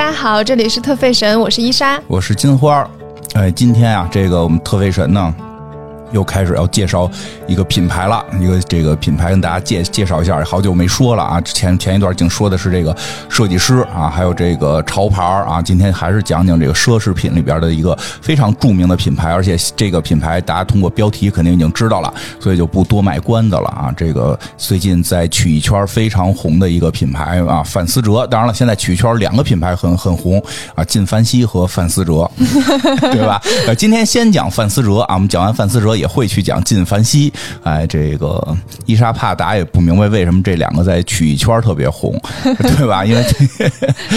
大家好，这里是特费神，我是伊莎。我是金花儿，哎，今天啊，这个我们特费神呢，又开始要介绍一个品牌了，一个这个品牌跟大家介介绍一下，好久没说了啊，前前一段已经说的是这个设计师啊，还有这个潮牌啊，今天还是讲讲这个奢侈品里边的一个非常著名的品牌，而且这个品牌大家通过标题肯定已经知道了，所以就不多卖关子了啊。这个最近在曲艺圈非常红的一个品牌啊，范思哲。当然了，现在曲艺圈两个品牌很很红啊，靳凡希和范思哲，对吧？今天先讲范思哲啊，我们讲完范思哲也会去讲晋凡西。哎，这个伊莎帕达也不明白为什么这两个在曲艺圈特别红，对吧？因为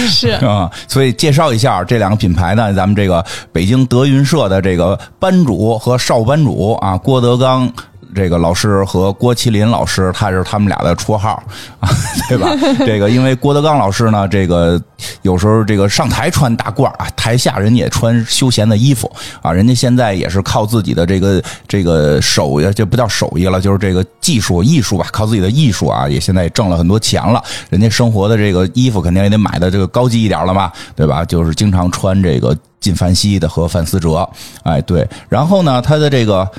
是 啊、所以介绍一下这两个品牌呢，咱们这个北京德云社的这个班主和少班主啊，郭德纲。这个老师和郭麒麟老师，他是他们俩的绰号啊，对吧？这个因为郭德纲老师呢，这个有时候这个上台穿大褂啊，台下人也穿休闲的衣服啊，人家现在也是靠自己的这个这个手艺，这不叫手艺了，就是这个技术艺术吧，靠自己的艺术啊，也现在也挣了很多钱了。人家生活的这个衣服肯定也得买的这个高级一点了嘛，对吧？就是经常穿这个靳凡希的和范思哲，哎，对。然后呢，他的这个。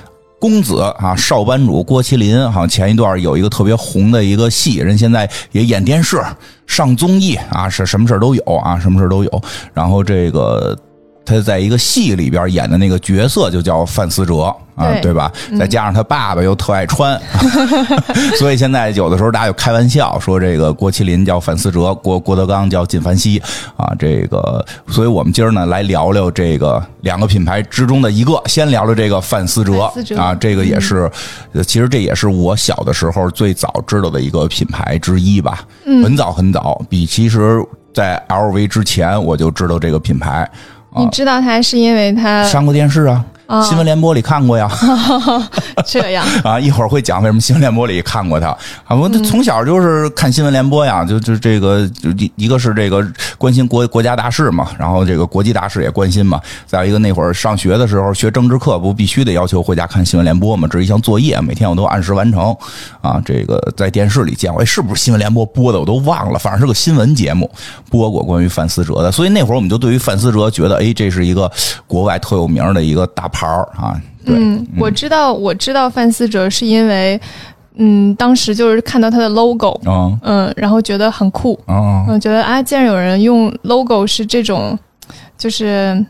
公子啊，少班主郭麒麟，好像前一段有一个特别红的一个戏，人现在也演电视、上综艺啊，是什么事都有啊，什么事都有。然后这个他在一个戏里边演的那个角色就叫范思哲啊，对对吧？再加上他爸爸又特爱穿，所以现在有的时候大家就开玩笑说这个郭麒麟叫范思哲，郭郭德纲叫靳凡希啊。这个，所以我们今儿呢来聊聊这个两个品牌之中的一个，先聊聊这个范思哲啊，这个也是，呃其实这也是我小的时候最早知道的一个品牌之一吧，很早很早，比其实在 LV 之前我就知道这个品牌。你知道他是因为他上过电视啊，啊新闻联播里看过呀。这样，啊，一会儿会讲为什么新闻联播里看过他啊。我从小就是看新闻联播呀，就就这个就一一个是这个关心国国家大事嘛，然后这个国际大事也关心嘛。再有一个那会儿上学的时候学政治课，不必须得要求回家看新闻联播嘛，这是一项作业，每天我都按时完成啊。这个在电视里见过，哎，是不是新闻联播播的我都忘了，反正是个新闻节目播过关于范思哲的，所以那会儿我们就对于范思哲觉得，哎，这是一个国外特有名的一个大牌儿啊。对，嗯，我知道，我知道范思哲是因为，嗯，当时就是看到他的 logo，啊嗯，然后觉得很酷，啊。嗯，觉得啊，既然有人用 logo 是这种，就是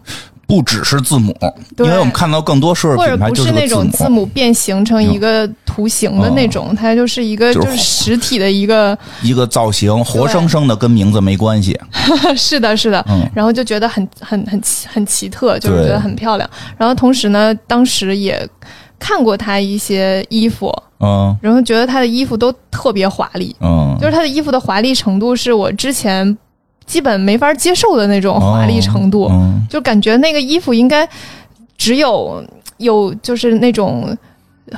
不只是字母，因为我们看到更多奢侈或者品牌不是那种字母变形成一个图形的那种，它就是一个哦。就就是是实体的一个，一个造型，活生生的跟名字没关系。是的，是的，嗯。然后就觉得很很很奇很奇特，就是觉得很漂亮。然后同时呢，当时也看过他一些衣服，嗯。然后觉得他的衣服都特别华丽，嗯，就是他的衣服的华丽程度是我之前基本没法接受的那种华丽程度，嗯就感觉那个衣服应该只有有就是那种。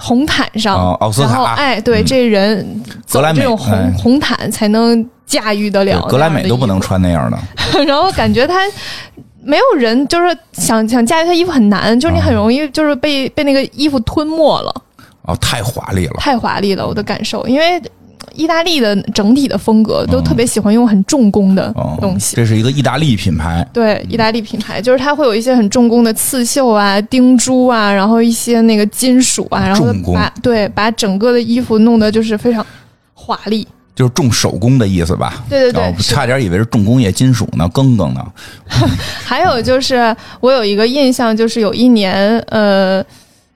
红毯上，哦奥斯卡然后哎，对，嗯这人走格莱美这种红、哎红毯才能驾驭得了，格莱美都不能穿。穿那样的。然后感觉他没有人就是想想驾驭他衣服很难，就是你很容易就是被被那个衣服吞没了，哦，太华丽了。太华丽了，我的感受，因为。意大利的整体的风格都特别喜欢用很重工的哦，东西，这是一个意大利品牌。对，意大利品牌就是它会有一些很重工的刺绣啊、钉珠啊，然后一些那个金属啊，然后把对把整个的衣服弄得就是非常华丽。就是重手工的意思吧？对对对哦差点以为是重工业金属呢，更更呢。还有就是，我有一个印象，就是有一年，呃，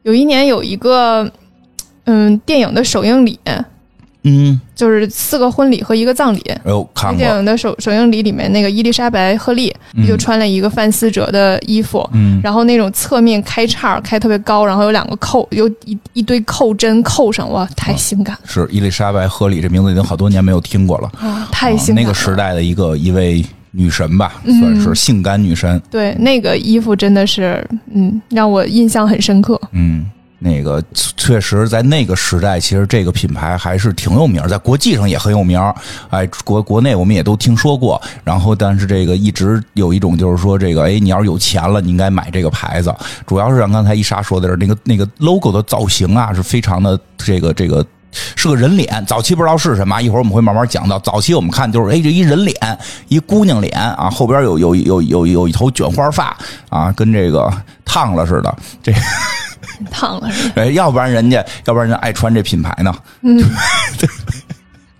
有一年有一个，嗯，电影的首映礼，嗯，就是四个婚礼和一个葬礼。哎呦，看过。电影的首首映礼里面，那个伊丽莎白·赫利嗯就穿了一个范思哲的衣服，嗯然后那种侧面开叉开特别高，然后有两个扣，有一一堆扣针扣上，哇，太性感是伊丽莎白·赫里，这名字已经好多年没有听过了。啊，太啊性感了。那个时代的一个一位女神吧，嗯算是性感女神。对那个衣服真的是，嗯，让我印象很深刻。嗯，那个确实在那个时代，其实这个品牌还是挺有名，在国际上也很有名儿。哎，国国内我们也都听说过。然后，但是这个一直有一种就是说，这个哎，你要是有钱了，你应该买这个牌子。主要是像刚才一莎说的是，那个那个 logo 的造型啊，是非常的这个这个。是个人脸，早期不知道是什么，一会儿我们会慢慢讲到。早期我们看就是，哎，这一人脸，一姑娘脸啊，后边有有有有有一头卷花发啊，跟这个烫了似的，这烫了是吧？哎，要不然人家，要不然人家爱穿这品牌呢，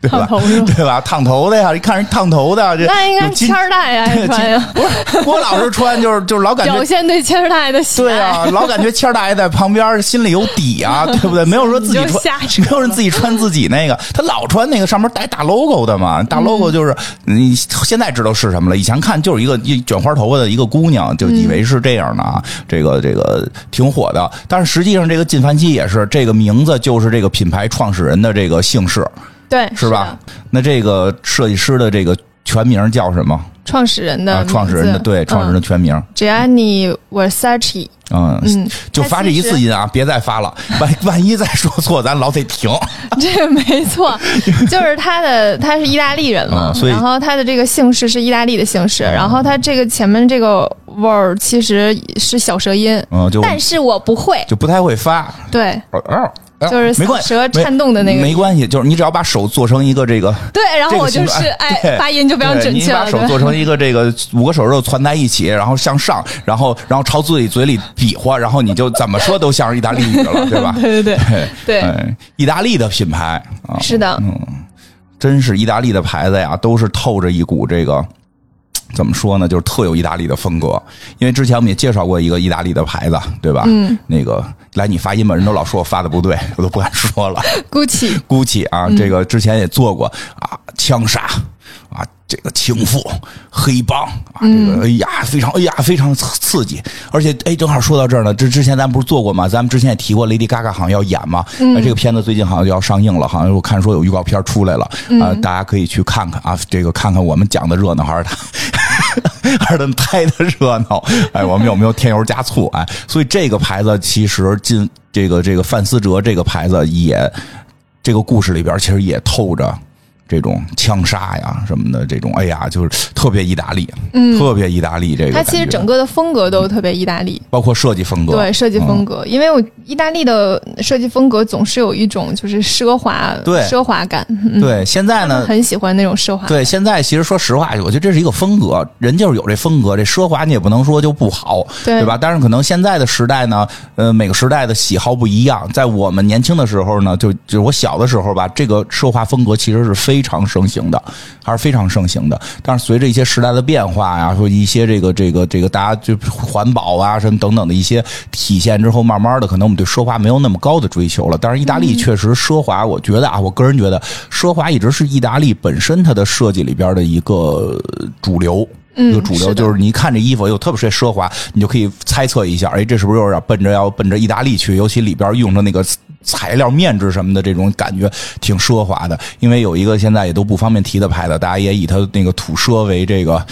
对吧？对吧？烫头的呀，一看人烫头的，这那应该有金谦儿大爷爱穿呀，不是郭老师穿，就是就是老感觉表现对谦儿大爷的喜爱。对啊，老感觉谦儿大爷在旁边心里有底啊，对不对？没有说自己穿，没有人自己穿自己那个，他老穿那个上面带大 logo 的嘛，大 logo 就是你现在知道是什么了，以前看就是一个一卷花头发的一个姑娘，就以为是这样的啊，这个这个挺火的，但是实际上这个金凡希也是这个名字就是这个品牌创始人的这个姓氏，对，是吧？的？那这个设计师的这个全名叫什么？创始人的啊，创始人的对创始人的全名，Gianni Versace，嗯嗯，就发这一次音啊，别再发了，万 万一再说错，咱老得停。这个没错，就是他的他是意大利人嘛嗯，所以然后他的这个姓氏是意大利的姓氏，然后他这个前面这个 word 其实是小舌音，嗯，就但是我不会，就不太会发，对，哦就是没关系，小舌颤动的那个没没关系，就是你只要把手做成一个这个，对，然后我就是 哎发音就非常对准确了，你把手做成一个这个五个手指头攒在一起，然后向上，然后然后朝自己嘴里比划，然后你就怎么说都像是意大利语了，对吧？对对对 对对，哎意大利的品牌啊，是的，嗯真是意大利的牌子呀，都是透着一股这个。怎么说呢？就是特有意大利的风格，因为之前我们也介绍过一个意大利的牌子，对吧？嗯，那个来你发音吧，人都老说我发的不对，我都不敢说了。Gucci，Gucci 啊，这个之前也做过啊，枪杀啊，这个情妇、黑帮啊，这个哎呀，非常哎呀，非常刺刺激。而且哎，正好说到这儿呢，这之前咱不是做过吗？咱们之前也提过，Lady Gaga 好像要演嘛，嗯，这个片子最近好像就要上映了，好像我看说有预告片出来了啊，大家可以去看看啊，这个看看我们讲的热闹还是他。还是他们拍的热闹，哎，我们有没有添油加醋？哎，所以这个牌子其实进这个这个范思哲这个牌子也这个故事里边其实也透着这种枪杀呀什么的这种，哎呀，就是特别意大利，嗯，特别意大利这个。它其实整个的风格都特别意大利。包括设计风格，对设计风嗯格，因为我意大利的设计风格总是有一种就是奢华，对奢华感，嗯对，现在呢，很喜欢那种奢华。对，现在其实说实话，我觉得这是一个风格，人就是有这风格，这奢华你也不能说就不好，对吧？但是可能现在的时代呢，呃，每个时代的喜好不一样。在我们年轻的时候呢，就就是我小的时候吧，这个奢华风格其实是非常盛行的，还是非常盛行的。但是随着一些时代的变化呀，或一些这个这个这个大家就环保啊什么等等的一些体现之后，慢慢的可能我们对奢华没有那么高的追求了。但是意大利确实奢华，我觉得啊，我个人觉得奢华一直是意大利本身它的设计里边的一个主流。一个主流就是你一看这衣服又特别奢华，你就可以猜测一下，哎，这是不是又要奔着要奔着意大利去？尤其里边用的那个材料、面质什么的，这种感觉挺奢华的。因为有一个现在也都不方便提的牌子，大家也以它那个土奢为这个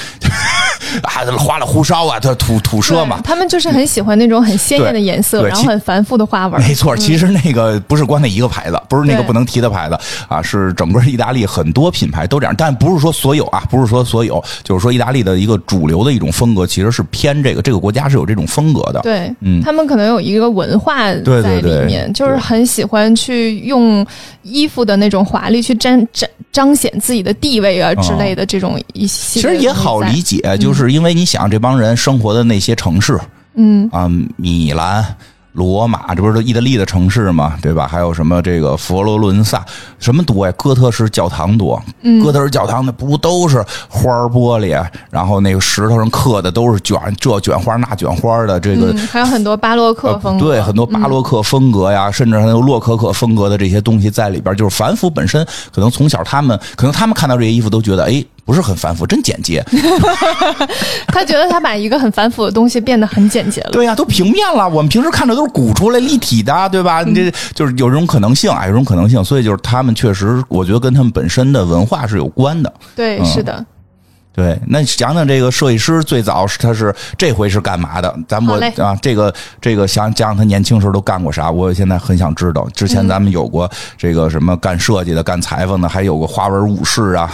啊，花里胡哨啊，它土土奢嘛。他们就是很喜欢那种很鲜艳的颜色，然后很繁复的花纹。没错，其实那个不是光那一个牌子，不是那个不能提的牌子啊，是整个意大利很多品牌都这样，但不是说所有啊，不是说所有，就是说意大利的一个主流的一种风格，其实是偏这个这个国家是有这种风格的。对，嗯他们可能有一个文化对在对对里面，就是很喜欢去用衣服的那种华丽去彰彰彰显自己的地位啊之类的这种一系列的其实也好理。解，就是因为你想这帮人生活的那些城市嗯，啊，米兰。罗马，这不是意大利的城市嘛，对吧？还有什么这个佛罗伦萨，什么多呀？哥特式教堂多，嗯哥特式教堂那不都是花儿玻璃，然后那个石头上刻的都是卷这卷花那卷花的，这个嗯，还有很多巴洛克风格，呃对，很多巴洛克风格呀，甚至还有洛可可风格的这些东西在里边。就是凡夫本身，可能从小他们，可能他们看到这些衣服都觉得，哎，不是很繁复，真简洁。他觉得他把一个很繁复的东西变得很简洁了。对呀、都平面了。我们平时看着都是鼓出来立体的，对吧？你这就是有这种可能性啊，有这种可能性。所以就是他们确实，我觉得跟他们本身的文化是有关的。对，嗯是的，对，那讲讲这个设计师最早是他是这回是干嘛的？咱们我啊，这个这个想讲讲他年轻时候都干过啥？我现在很想知道。之前咱们有过这个什么干设计的、干裁缝的，还有个花纹武士啊。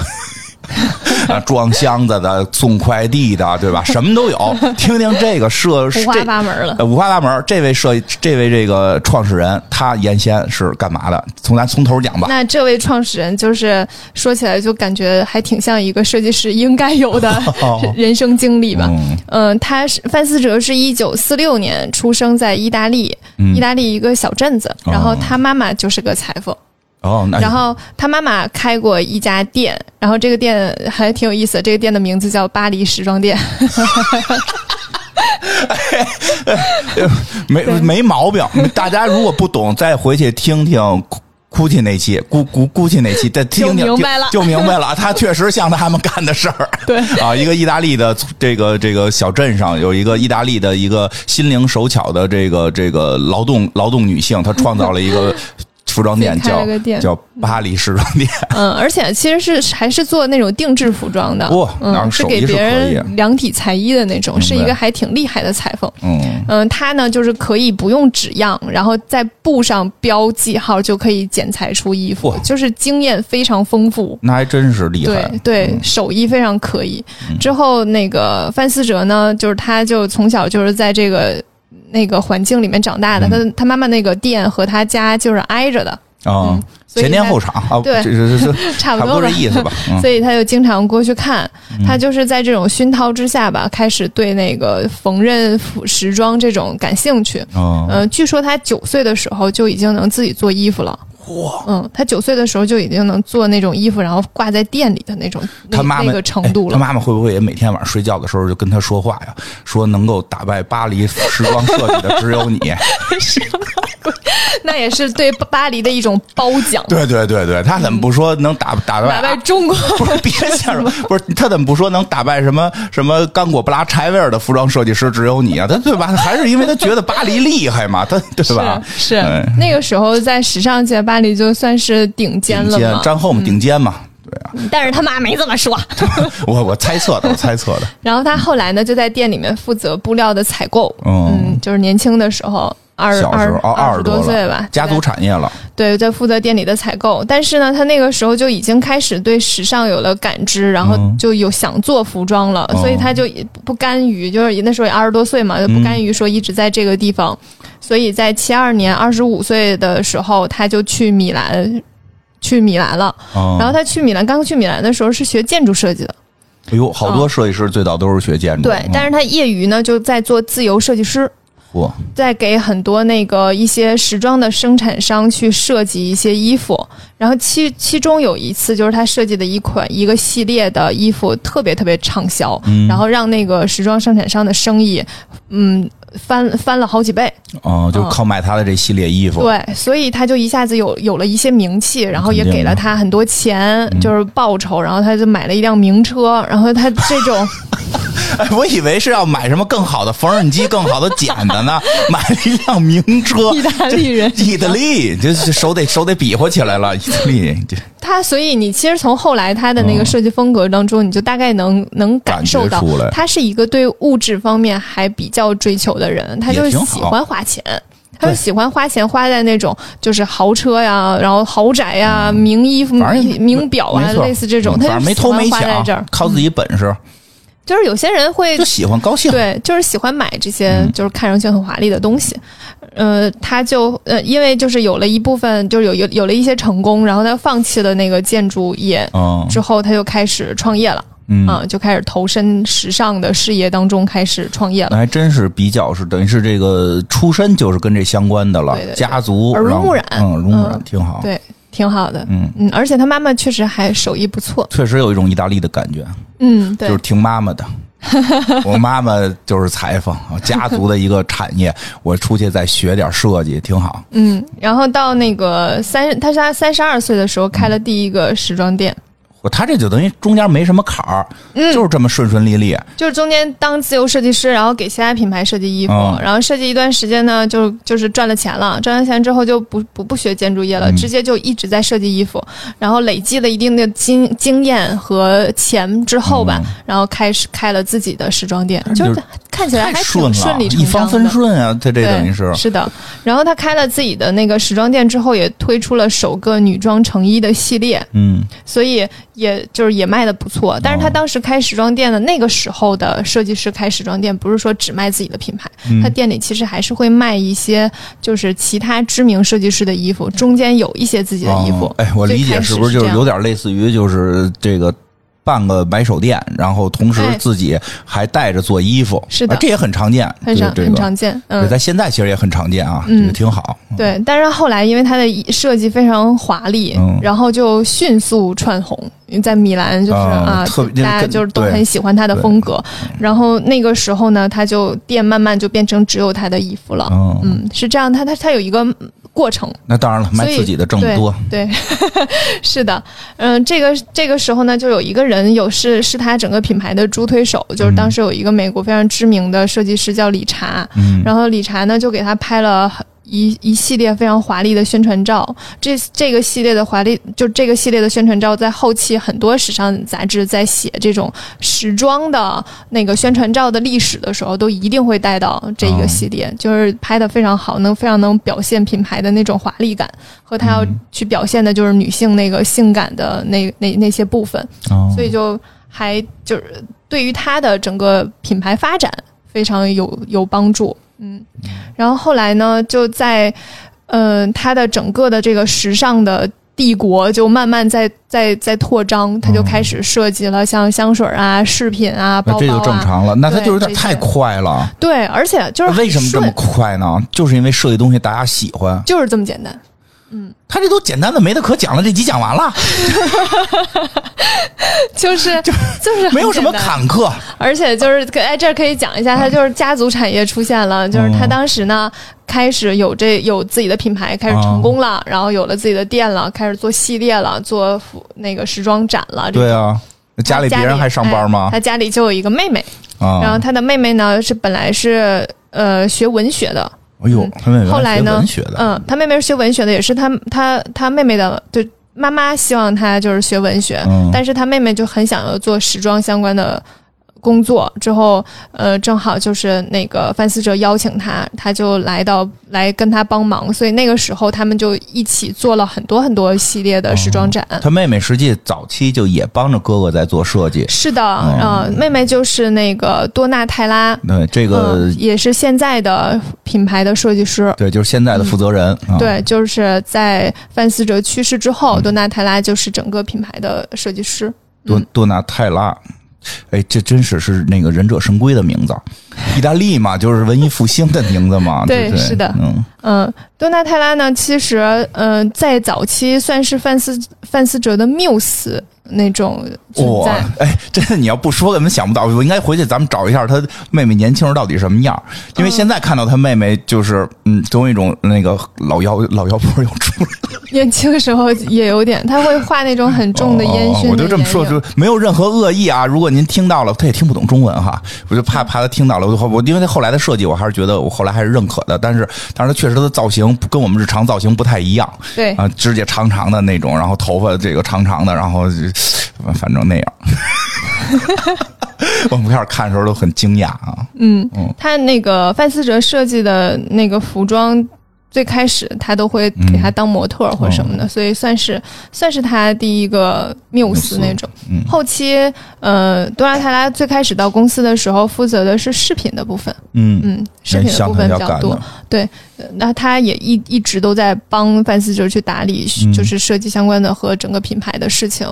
啊装箱子的、送快递的，对吧？什么都有。听听这个设五花八门了。呃五花八门。这位设这位这个创始人，他原先是干嘛的？从咱从头讲吧。那这位创始人就是说起来就感觉还挺像一个设计师应该有的 人生经历吧。嗯嗯，他是范思哲，是一九四六年出生在意大利，嗯意大利一个小镇子。哦然后他妈妈就是个裁缝，哦，那然后他妈妈开过一家店，然后这个店还挺有意思，这个店的名字叫巴黎时装店。没没毛病。大家如果不懂，再回去听听。哭泣那期，估估估计那期，再听听就明白了就明白了。他确实像他们干的事儿。对啊，一个意大利的这个这个小镇上有一个意大利的一个心灵手巧的这个这个劳动劳动女性，她创造了一个服装店，开叫叫巴黎时装店。嗯，而且其实是还是做那种定制服装的，嗯，是给别人量体裁衣的那种，是一个还挺厉害的裁缝。嗯，嗯，他呢就是可以不用纸样，然后在布上标记号就可以剪裁出衣服，就是经验非常丰富。那还真是厉害对。对，手艺非常可以。之后那个范思哲呢，就是他就从小就是在这个那个环境里面长大的，他他妈妈那个店和他家就是挨着的，啊嗯，前店后厂啊，对这这这这 差不多吧差不多这。意思吧。嗯所以他就经常过去看，他就是在这种熏陶之下吧，开始对那个缝纫服时装这种感兴趣。哦，嗯、据说他九岁的时候就已经能自己做衣服了。嚯！嗯，他九岁的时候就已经能做那种衣服，然后挂在店里的那种那他妈妈那个程度了。哎他妈妈会不会也每天晚上睡觉的时候就跟他说话呀？说能够打败巴黎时装设计的只有你。那也是对巴黎的一种褒奖。对对对对，他怎么不说能打打败？打败中国，不是别瞎说，不是他怎么不说能打败什么什么刚果布拉柴维尔的服装设计师只有你啊？他对吧？还是因为他觉得巴黎厉害嘛？他对吧？是是、嗯那个时候在时尚界，巴黎就算是顶尖了嘛。战后嘛，顶尖嘛。对啊，但是他妈没这么说。我我猜测的，我猜测的。然后他后来呢，就在店里面负责布料的采购。嗯嗯，就是年轻的时候，二小时候哦，二十二十多岁吧，家族产业了。对，在负责店里的采购。但是呢，他那个时候就已经开始对时尚有了感知，然后嗯就有想做服装了，哦所以他就也不不甘于，就是那时候也二十多岁嘛，就不甘于说一直在这个地方。所以在七二年二十五岁的时候，他就去米兰。去米兰了，嗯然后他去米兰，刚去米兰的时候是学建筑设计的，哎呦，好多设计师最早都是学建筑。对，嗯。但是他业余呢就在做自由设计师，哇，在给很多那个一些时装的生产商去设计一些衣服，然后其其中有一次就是他设计的一款一个系列的衣服特别特别畅销，嗯。然后让那个时装生产商的生意，嗯，翻翻了好几倍。哦，就靠卖他的这系列衣服。对，所以他就一下子有有了一些名气，然后也给了他很多钱，嗯就是报酬，然后他就买了一辆名车，然后他这种。哎，我以为是要买什么更好的缝纫机、更好的剪子呢，买了一辆名车。意大利人意大利，这这手得手得比划起来了。意大利，这他，所以你其实从后来他的那个设计风格当中，你就大概能能感受到他是一个对物质方面还比较追求的人，他就喜欢花钱。他就喜欢花钱花在那种就是豪车呀，然后豪宅呀、名衣服、名表啊，类似这种，嗯他没偷没喜欢花在这儿抢。，靠自己本事，就是有些人会就喜欢高兴。对，就是喜欢买这些嗯就是看上去很华丽的东西。呃，他就呃，因为就是有了一部分，就是有有有了一些成功，然后他放弃了那个建筑业，嗯之后他就开始创业了，嗯，啊，就开始投身时尚的事业当中，开始创业了。那还真是比较是等于是这个出身就是跟这相关的了，对对对家族耳濡目染嗯，耳濡目染嗯挺好。对，挺好的。嗯，嗯，而且他妈妈确实还手艺不错。确实有一种意大利的感觉，嗯，对就是，听妈妈的。我妈妈就是裁缝，家族的一个产业。我出去再学点设计，挺好。嗯，然后到那个三，他是他三十二岁的时候开了第一个时装店，我他这就等于中间没什么坎儿，嗯就是这么顺顺利利。就是中间当自由设计师，然后给其他品牌设计衣服，嗯然后设计一段时间呢，就就是赚了钱了，赚完钱之后就不不不学建筑业了，嗯直接就一直在设计衣服，然后累积了一定的经经验和钱之后吧，嗯然后开始开了自己的时装店，就就是看起来还太顺顺理成一帆。风顺啊！他这对，等于是是的。然后他开了自己的那个时装店之后，也推出了首个女装成衣的系列，嗯所以也就是也卖的不错。但是他当时开时装店的那个时候的设计师开时装店，不是说只卖自己的品牌，嗯他店里其实还是会卖一些就是其他知名设计师的衣服，中间有一些自己的衣服。哦哎，我理解是不是就是有点类似于就是这个。办个买手店，然后同时自己还带着做衣服，是的，这也很常见，很常这个很常见。嗯，在现在其实也很常见啊，嗯这个挺好。对，但是后来因为它的设计非常华丽，嗯然后就迅速窜红。在米兰就是啊，大家就是都很喜欢他的风格。然后那个时候呢，他就店慢慢就变成只有他的衣服了。嗯嗯，是这样，他他他有一个过程。那当然了，卖自己的挣得多。对，是的，嗯，这个这个时候呢，就有一个人有是是他整个品牌的猪推手，就是当时有一个美国非常知名的设计师叫理查，嗯，然后理查呢就给他拍了。一一系列非常华丽的宣传照，这这个系列的华丽，就这个系列的宣传照，在后期很多时尚杂志在写这种时装的那个宣传照的历史的时候，都一定会带到这一个系列，哦、就是拍的非常好，能非常能表现品牌的那种华丽感，和他要去表现的就是女性那个性感的那那那些部分，哦、所以就还就是对于他的整个品牌发展非常有有帮助。嗯，然后后来呢，就在，呃，他的整个的这个时尚的帝国就慢慢在在在扩张，他就开始设计了像香水啊、饰品啊、包包啊，这就正常了。那他就有点太快了。对，而且就是为什么这么快呢？就是因为设计东西大家喜欢，就是这么简单。嗯，他这都简单的没得可讲了，这集讲完了，就是就就是没有什么坎坷，而且就是哎，这可以讲一下，他就是家族产业出现了，就是他当时呢开始有这有自己的品牌，开始成功了，然后有了自己的店了，开始做系列了，做那个时装展了。对啊，家里别人还上班吗？他家里就有一个妹妹，啊、然后他的妹妹呢是本来是呃学文学的。哎呦，他妹妹后来呢？文学的，嗯，他妹妹是学文学的，也是他他他妹妹的，对妈妈希望他就是学文学，嗯、但是他妹妹就很想要做时装相关的工作。之后，呃，正好就是那个范思哲邀请他，他就来到来跟他帮忙，所以那个时候他们就一起做了很多很多系列的时装展。哦、他妹妹实际早期就也帮着哥哥在做设计。是的，呃，妹妹就是那个多纳泰拉，对这个、嗯、也是现在的品牌的设计师。对，就是现在的负责人。嗯、对，就是在范思哲去世之后，多纳泰拉就是整个品牌的设计师。多多纳泰拉。哎，这真是是那个忍者神龟的名字，意大利嘛，就是文艺复兴的名字嘛。对对，是的，嗯嗯，多纳泰拉呢，其实嗯、呃，在早期算是范思范思哲的缪斯那种存在。哎，真的，你要不说，根本想不到。我应该回去咱们找一下他妹妹年轻时到底什么样，因为现在看到他妹妹就是嗯，总有一种那个老妖老妖婆又出来了。年轻时候也有点，他会画那种很重的烟熏、哦。我就这么说，就没有任何恶意啊。如果您听到了，他也听不懂中文哈，我就怕怕他听到了。我我因为他后来的设计，我还是觉得我后来还是认可的。但是，但是他确实他的造型跟我们日常造型不太一样。对啊，指甲长长的那种，然后头发这个长长的，然后反正那样。我们开始看的时候都很惊讶啊。嗯，嗯他那个范思哲设计的那个服装。最开始他都会给他当模特或什么的，嗯、所以算是算是他第一个缪斯那种。嗯、后期，呃，多拉泰拉最开始到公司的时候，负责的是饰品的部分。嗯嗯，饰品的部分比较多。对，那他也一一直都在帮范思哲去打理，嗯、就是设计相关的和整个品牌的事情。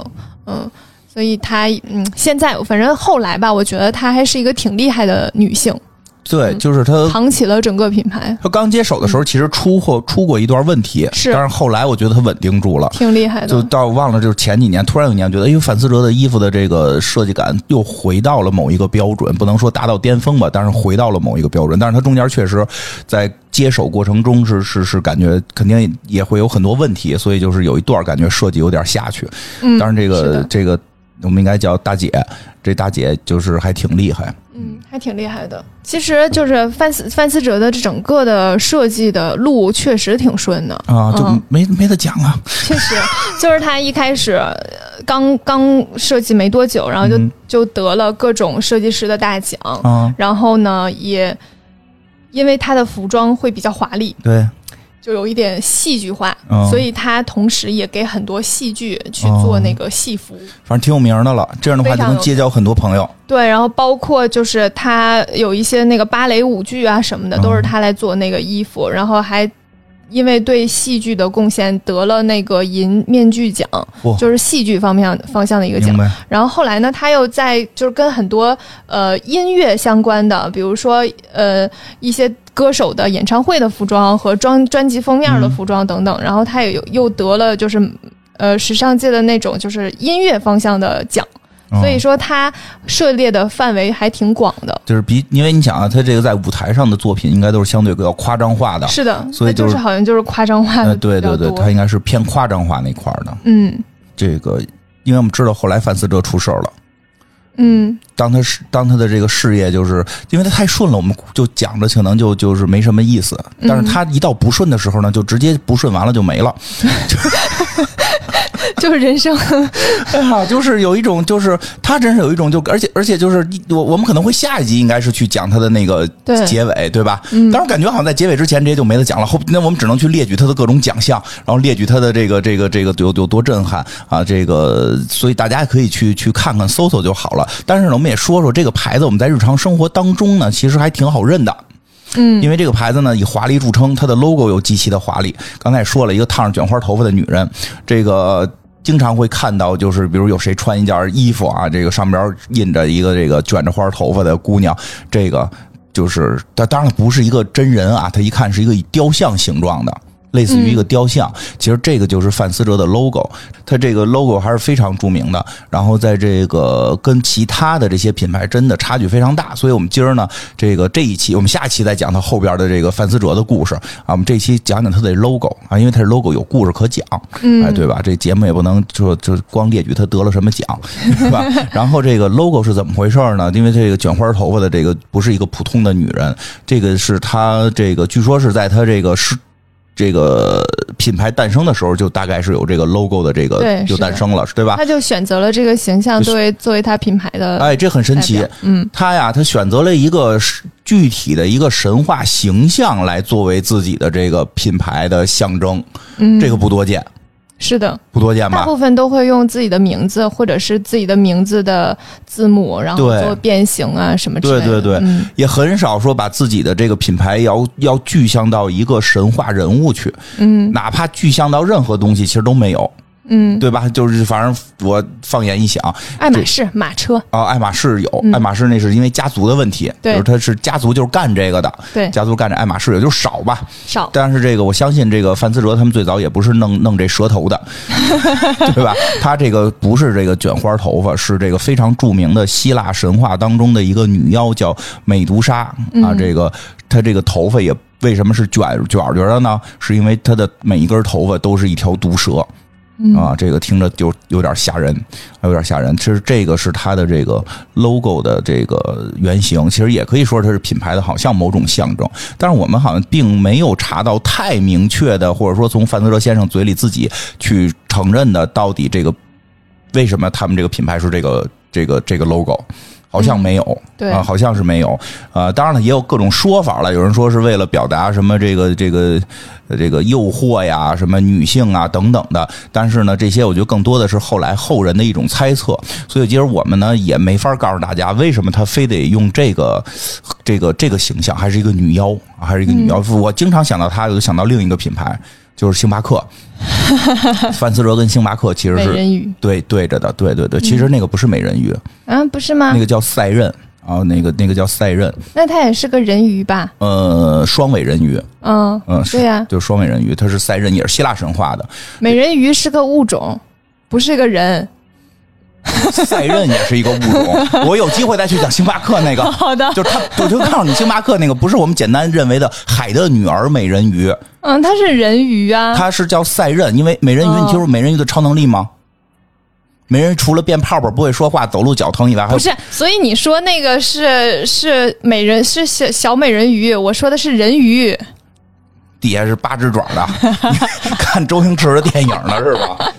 嗯，所以她嗯，现在反正后来吧，我觉得她还是一个挺厉害的女性。对，就是他扛起了整个品牌。他刚接手的时候，其实出过出过一段问题，是，但是后来我觉得他稳定住了，挺厉害的。就到忘了，就是前几年，突然有一年觉得，哎呦，范思哲的衣服的这个设计感又回到了某一个标准，不能说达到巅峰吧，但是回到了某一个标准。但是他中间确实在接手过程中是是是感觉肯定也会有很多问题，所以就是有一段感觉设计有点下去。嗯，当然这个这个我们应该叫大姐，这大姐就是还挺厉害。嗯，还挺厉害的。其实就是范思范思哲的这整个的设计的路确实挺顺的啊，就没、嗯、没得讲啊。确实，就是他一开始刚刚设计没多久，然后就、嗯、就得了各种设计师的大奖。嗯，然后呢，也因为他的服装会比较华丽。对。就有一点戏剧化，嗯所以他同时也给很多戏剧去做那个戏服。反正挺有名的了。这样的话就能结交很多朋友。对，然后包括就是他有一些那个芭蕾舞剧啊什么的，嗯都是他来做那个衣服，然后还因为对戏剧的贡献得了那个银面具奖，就是戏剧方面方向的一个奖？然后后来呢，他又在就是跟很多呃音乐相关的，比如说呃一些歌手的演唱会的服装和专专辑封面的服装等等，然后他也有又得了就是呃时尚界的那种就是音乐方向的奖。所以嗯说，他涉猎的范围还挺广的。就是比，因为你想啊，他这个在舞台上的作品应该都是相对比较夸张化的。是的，所以就是好像就是夸张化呃，的对对对，他应该是偏夸张化那块儿的。嗯这个，因为我们知道后来范思哲出事儿了。嗯当他是当他的这个事业，就是因为他太顺了，我们就讲着可能就就是没什么意思。嗯但是他一到不顺的时候呢，就直接不顺完了就没了。就是人生，哎呀，就是有一种，就是他真是有一种就，而且而且就是我我们可能会下一集应该是去讲他的那个结尾，对吧？嗯但是我感觉好像在结尾之前这些就没得讲了，后那我们只能去列举他的各种奖项，然后列举他的这个这个这个有有多震撼啊！这个所以大家可以去去看看搜搜就好了。但是呢，我们也说说这个牌子，我们在日常生活当中呢，其实还挺好认的。嗯因为这个牌子呢以华丽著称，它的 logo 又极其的华丽。刚才也说了一个烫着卷花头发的女人，这个经常会看到，就是比如有谁穿一件衣服啊，这个上边印着一个这个卷着花头发的姑娘，这个就是但当然不是一个真人啊，他一看是一个雕像形状的。类似于一个雕像，其实这个就是范思哲的 logo，它这个 logo 还是非常著名的。然后在这个跟其他的这些品牌真的差距非常大，所以我们今儿呢，这个这一期我们下一期再讲它后边的这个范思哲的故事啊。我们这期讲讲它的 logo 啊，因为它是 logo 有故事可讲，嗯哎，对吧？这节目也不能就就光列举它得了什么奖，是吧？然后这个 logo 是怎么回事呢？因为这个卷花头发的这个不是一个普通的女人，这个是她这个据说是在她这个是。这个品牌诞生的时候，就大概是有这个 logo 的这个对就诞生了，对吧？他就选择了这个形象作为作为他品牌的哎，这很神奇。嗯。他呀，他选择了一个具体的一个神话形象来作为自己的这个品牌的象征，嗯，这个不多见，是的，不多见吧？大部分都会用自己的名字或者是自己的名字的字母，然后做变形啊什么之类的。对对对。嗯。也很少说把自己的这个品牌要要具象到一个神话人物去，嗯。哪怕具象到任何东西，其实都没有，嗯，对吧？就是反正我放眼一想，爱马仕马车，啊，爱马仕有，嗯爱马仕那是因为家族的问题，对就是他是家族就是干这个的，对家族干这爱马仕也就少吧。少但是这个我相信，这个范思哲他们最早也不是弄弄这蛇头的，对吧？他这个不是这个卷花头发，是这个非常著名的希腊神话当中的一个女妖叫美杜莎啊。嗯这个她这个头发也为什么是卷卷卷的呢？是因为她的每一根头发都是一条毒蛇。啊，这个听着就有点吓人，有点吓人。其实这个是它的这个 logo 的这个原型，其实也可以说它是品牌的好像某种象征。但是我们好像并没有查到太明确的，或者说从范德哲先生嘴里自己去承认的，到底这个为什么他们这个品牌是这个这个这个 logo。好像没有，对啊，好像是没有，呃，当然了，也有各种说法了。有人说是为了表达什么这个这个呃这个诱惑呀，什么女性啊等等的。但是呢，这些我觉得更多的是后来后人的一种猜测。所以今儿我们呢也没法告诉大家为什么他非得用这个这个这个形象，还是一个女妖，还是一个女妖。我经常想到她，我就想到另一个品牌，就是星巴克。范思哲跟星巴克其实美是人鱼对对着的，对对对。其实那个不是美人鱼，啊，不是吗那？个叫赛壬啊，那个那个叫赛壬，那它也是个人鱼吧？呃，双尾人鱼，嗯嗯，是对呀，就是双尾人鱼，它是赛壬，也是希腊神话的。美人鱼是个物种，不是个人。赛任也是一个物种。我有机会再去讲星巴克那个，好的，就是他，我就告诉你，星巴克那个不是我们简单认为的海的女儿美人鱼，嗯，它是人鱼啊。它是叫赛任，因为美人鱼，哦你听说美人鱼的超能力吗？美人鱼除了变泡泡不会说话、走路脚疼以外，还有不是，所以你说那个是是美人是小小美人鱼，我说的是人鱼。底下是八只爪的，看周星驰的电影呢是吧？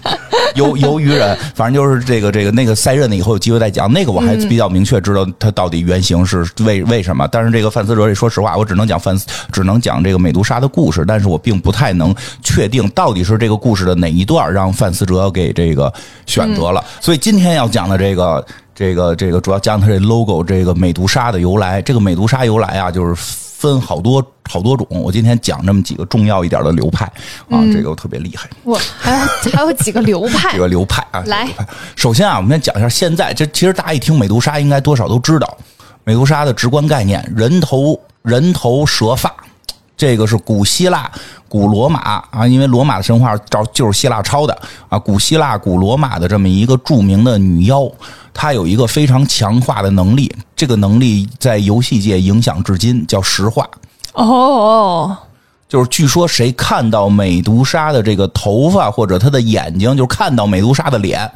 游游鱼人，反正就是这个这个那个赛任的，以后有机会再讲。那个我还比较明确知道它到底原型是为为什么。但是这个范思哲这，说实话，我只能讲范，只能讲这个美杜莎的故事，但是我并不太能确定到底是这个故事的哪一段让范思哲给这个选择了。所以今天要讲的这个这个这个主要讲它这 logo 这个美杜莎的由来。这个美杜莎由来啊，就是分好多好多种。我今天讲这么几个重要一点的流派啊，这个特别厉害。哇，还有还有几个流派？几个流派啊，来，首先啊，我们先讲一下现在。这其实大家一听美杜莎，应该多少都知道美杜莎的直观概念：人头人头蛇发。这个是古希腊、古罗马啊，因为罗马的神话照就是希腊抄的啊。古希腊、古罗马的这么一个著名的女妖，她有一个非常强化的能力，这个能力在游戏界影响至今，叫石化。哦，就是据说谁看到美杜莎的这个头发或者她的眼睛，就看到美杜莎的脸。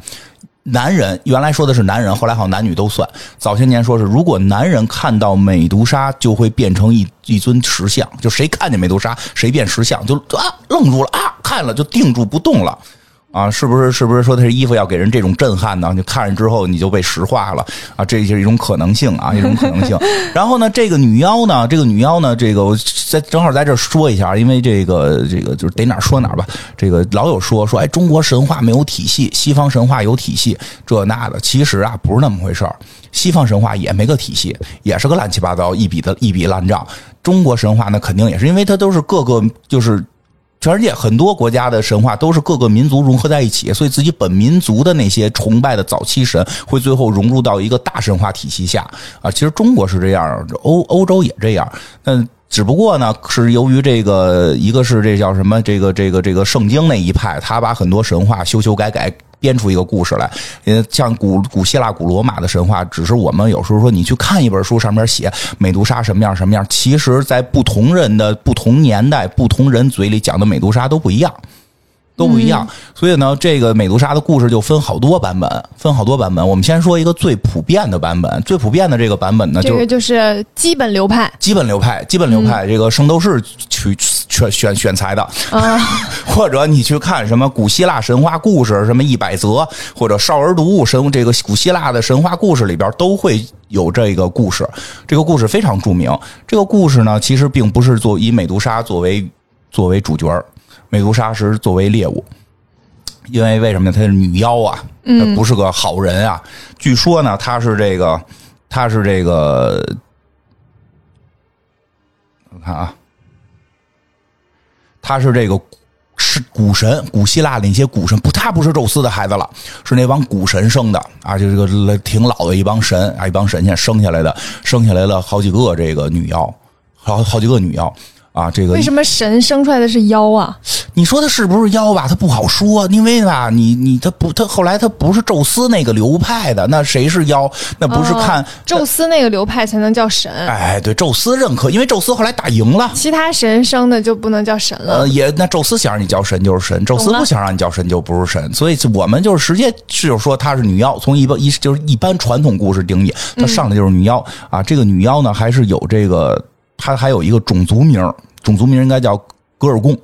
男人原来说的是男人，后来好像男女都算。早些年说是，如果男人看到美杜莎，就会变成一一尊石像，就谁看见美杜莎，谁变石像，就啊愣住了啊，看了就定住不动了。啊，是不是？是不是说他这衣服要给人这种震撼呢？你看着之后你就被石化了啊，这就是一种可能性啊，一种可能性。然后呢，这个女妖呢，这个女妖呢，这个我在正好在这说一下，因为这个这个就是得哪说哪吧。这个老有说说，哎，中国神话没有体系，西方神话有体系，这那的。其实啊，不是那么回事儿。西方神话也没个体系，也是个乱七八糟一笔的一笔烂账。中国神话那肯定也是，因为它都是各个就是。全世界很多国家的神话都是各个民族融合在一起，所以自己本民族的那些崇拜的早期神会最后融入到一个大神话体系下啊。其实中国是这样，欧欧洲也这样。嗯，只不过呢，是由于这个一个是这叫什么，这个这个这个圣经那一派，他把很多神话修修改改。编出一个故事来，呃，像古古希腊、古罗马的神话，只是我们有时候说你去看一本书，上面写美杜莎什么样什么样，其实，在不同人的不同年代、不同人嘴里讲的美杜莎都不一样。都不一样，所以呢，这个美杜莎的故事就分好多版本，分好多版本。我们先说一个最普遍的版本，最普遍的这个版本呢，这个就是基本流派，基本流派，基本流派。这个圣斗士去选选选材的啊，或者你去看什么古希腊神话故事，什么一百则，或者少儿读物神这个古希腊的神话故事里边都会有这个故事。这个故事非常著名。这个故事呢，其实并不是做以美杜莎作为作为主角美杜莎是作为猎物，因为为什么呢？她是女妖啊，她不是个好人啊。据说呢，她是这个，她是这个，我看啊，她是这个是古神，古希腊的那些古神，不，她不是宙斯的孩子了，是那帮古神生的啊，就这个挺老的一帮神啊，一帮神仙生下来的，生下来了好几个这个女妖，好好几个女妖。啊，这个为什么神生出来的是妖啊？你说的是不是妖吧？他不好说，因为吧，你你他不他后来他不是宙斯那个流派的，那谁是妖？那不是看宙斯那个流派才能叫神。哎，对，宙斯认可，因为宙斯后来打赢了，其他神生的就不能叫神了。呃，也那宙斯想让你叫神就是神，宙斯不想让你叫神就不是神，所以我们就是直接就是说她是女妖，从一般一就是一般传统故事定义，她上来就是女妖啊。这个女妖呢，还是有这个，她还有一个种族名。种族名应该叫格尔贡，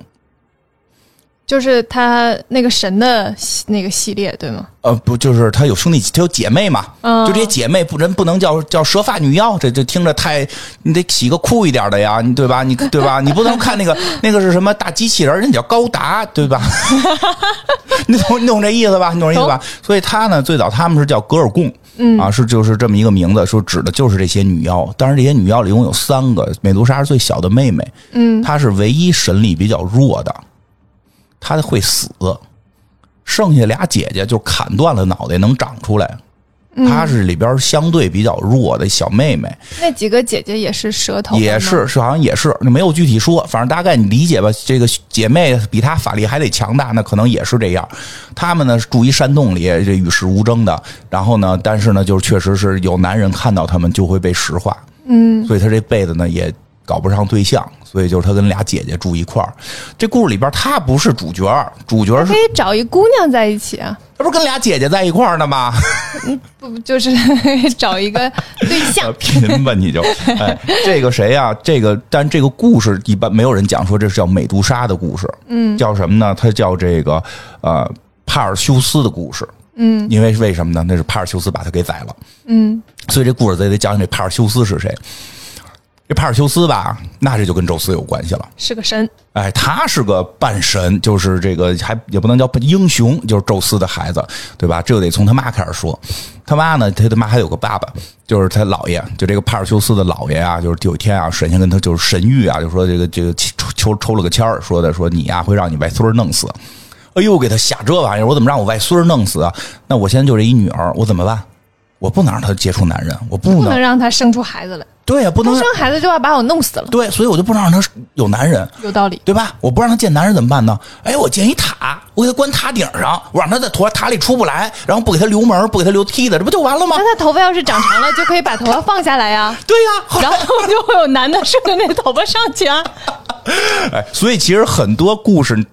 就是他那个神的那个系列，对吗？呃，不，就是他有兄弟，他有姐妹嘛？就这些姐妹不人不能叫叫蛇发女妖，这这听着太，你得起个酷一点的呀，你对吧？你对吧？你不能看那个那个是什么大机器人，人叫高达，对吧？你懂你懂这意思吧？你懂这意思吧？所以他呢，最早他们是叫格尔贡。嗯啊，是就是这么一个名字，说指的就是这些女妖。当然，这些女妖里一共有三个，美杜莎是最小的妹妹。嗯，她是唯一神力比较弱的，她会死。剩下俩姐姐就砍断了脑袋能长出来。她是里边相对比较弱的小妹妹。那几个姐姐也是舌头，也是是好像也是，没有具体说，反正大概你理解吧。这个姐妹比她法力还得强大，那可能也是这样。她们呢住一山洞里，这与世无争的。然后呢，但是呢，就是确实是有男人看到她们就会被石化。嗯，所以她这辈子呢也搞不上对象。所以就是他跟俩姐姐住一块儿，这故事里边他不是主角，主角是可以找一姑娘在一起啊，他不是跟俩姐姐在一块儿呢吗？不就是 找一个对象？贫吧你就哎，这个谁呀？这个但这个故事一般没有人讲说这是叫美杜莎的故事，嗯，叫什么呢？它叫这个呃。帕尔修斯的故事。嗯，因为为什么呢？那是帕尔修斯把他给宰了。嗯，所以这故事得得讲讲这帕尔修斯是谁。这帕尔修斯吧，那这就跟宙斯有关系了。是个神，哎，他是个半神，就是这个还也不能叫英雄，就是宙斯的孩子，对吧？这就得从他妈开始说。他妈呢，他他妈还有个爸爸，就是他姥爷，就这个帕尔修斯的姥爷啊，就是有一天啊，神仙跟他就是神谕啊，就说这个这个抽抽抽了个签儿，说的说你呀会让你外孙弄死。哎呦，给他吓这玩意儿，我怎么让我外孙弄死啊？那我现在就这一女儿，我怎么办？我不能让他接触男人，我不能不能让他生出孩子来，对呀，不能他生孩子就要把我弄死了，对，所以我就不能让他有男人。有道理。对吧？我不让他见男人怎么办呢？哎，我建一塔，我给他关塔顶上，我让他在塔塔里出不来，然后不给他留门，不给他留梯子，这不就完了吗？那他头发要是长长了，就可以把头发放下来呀，对呀、然后就会有男的顺着那个头发上去啊。哎，所以其实很多故事。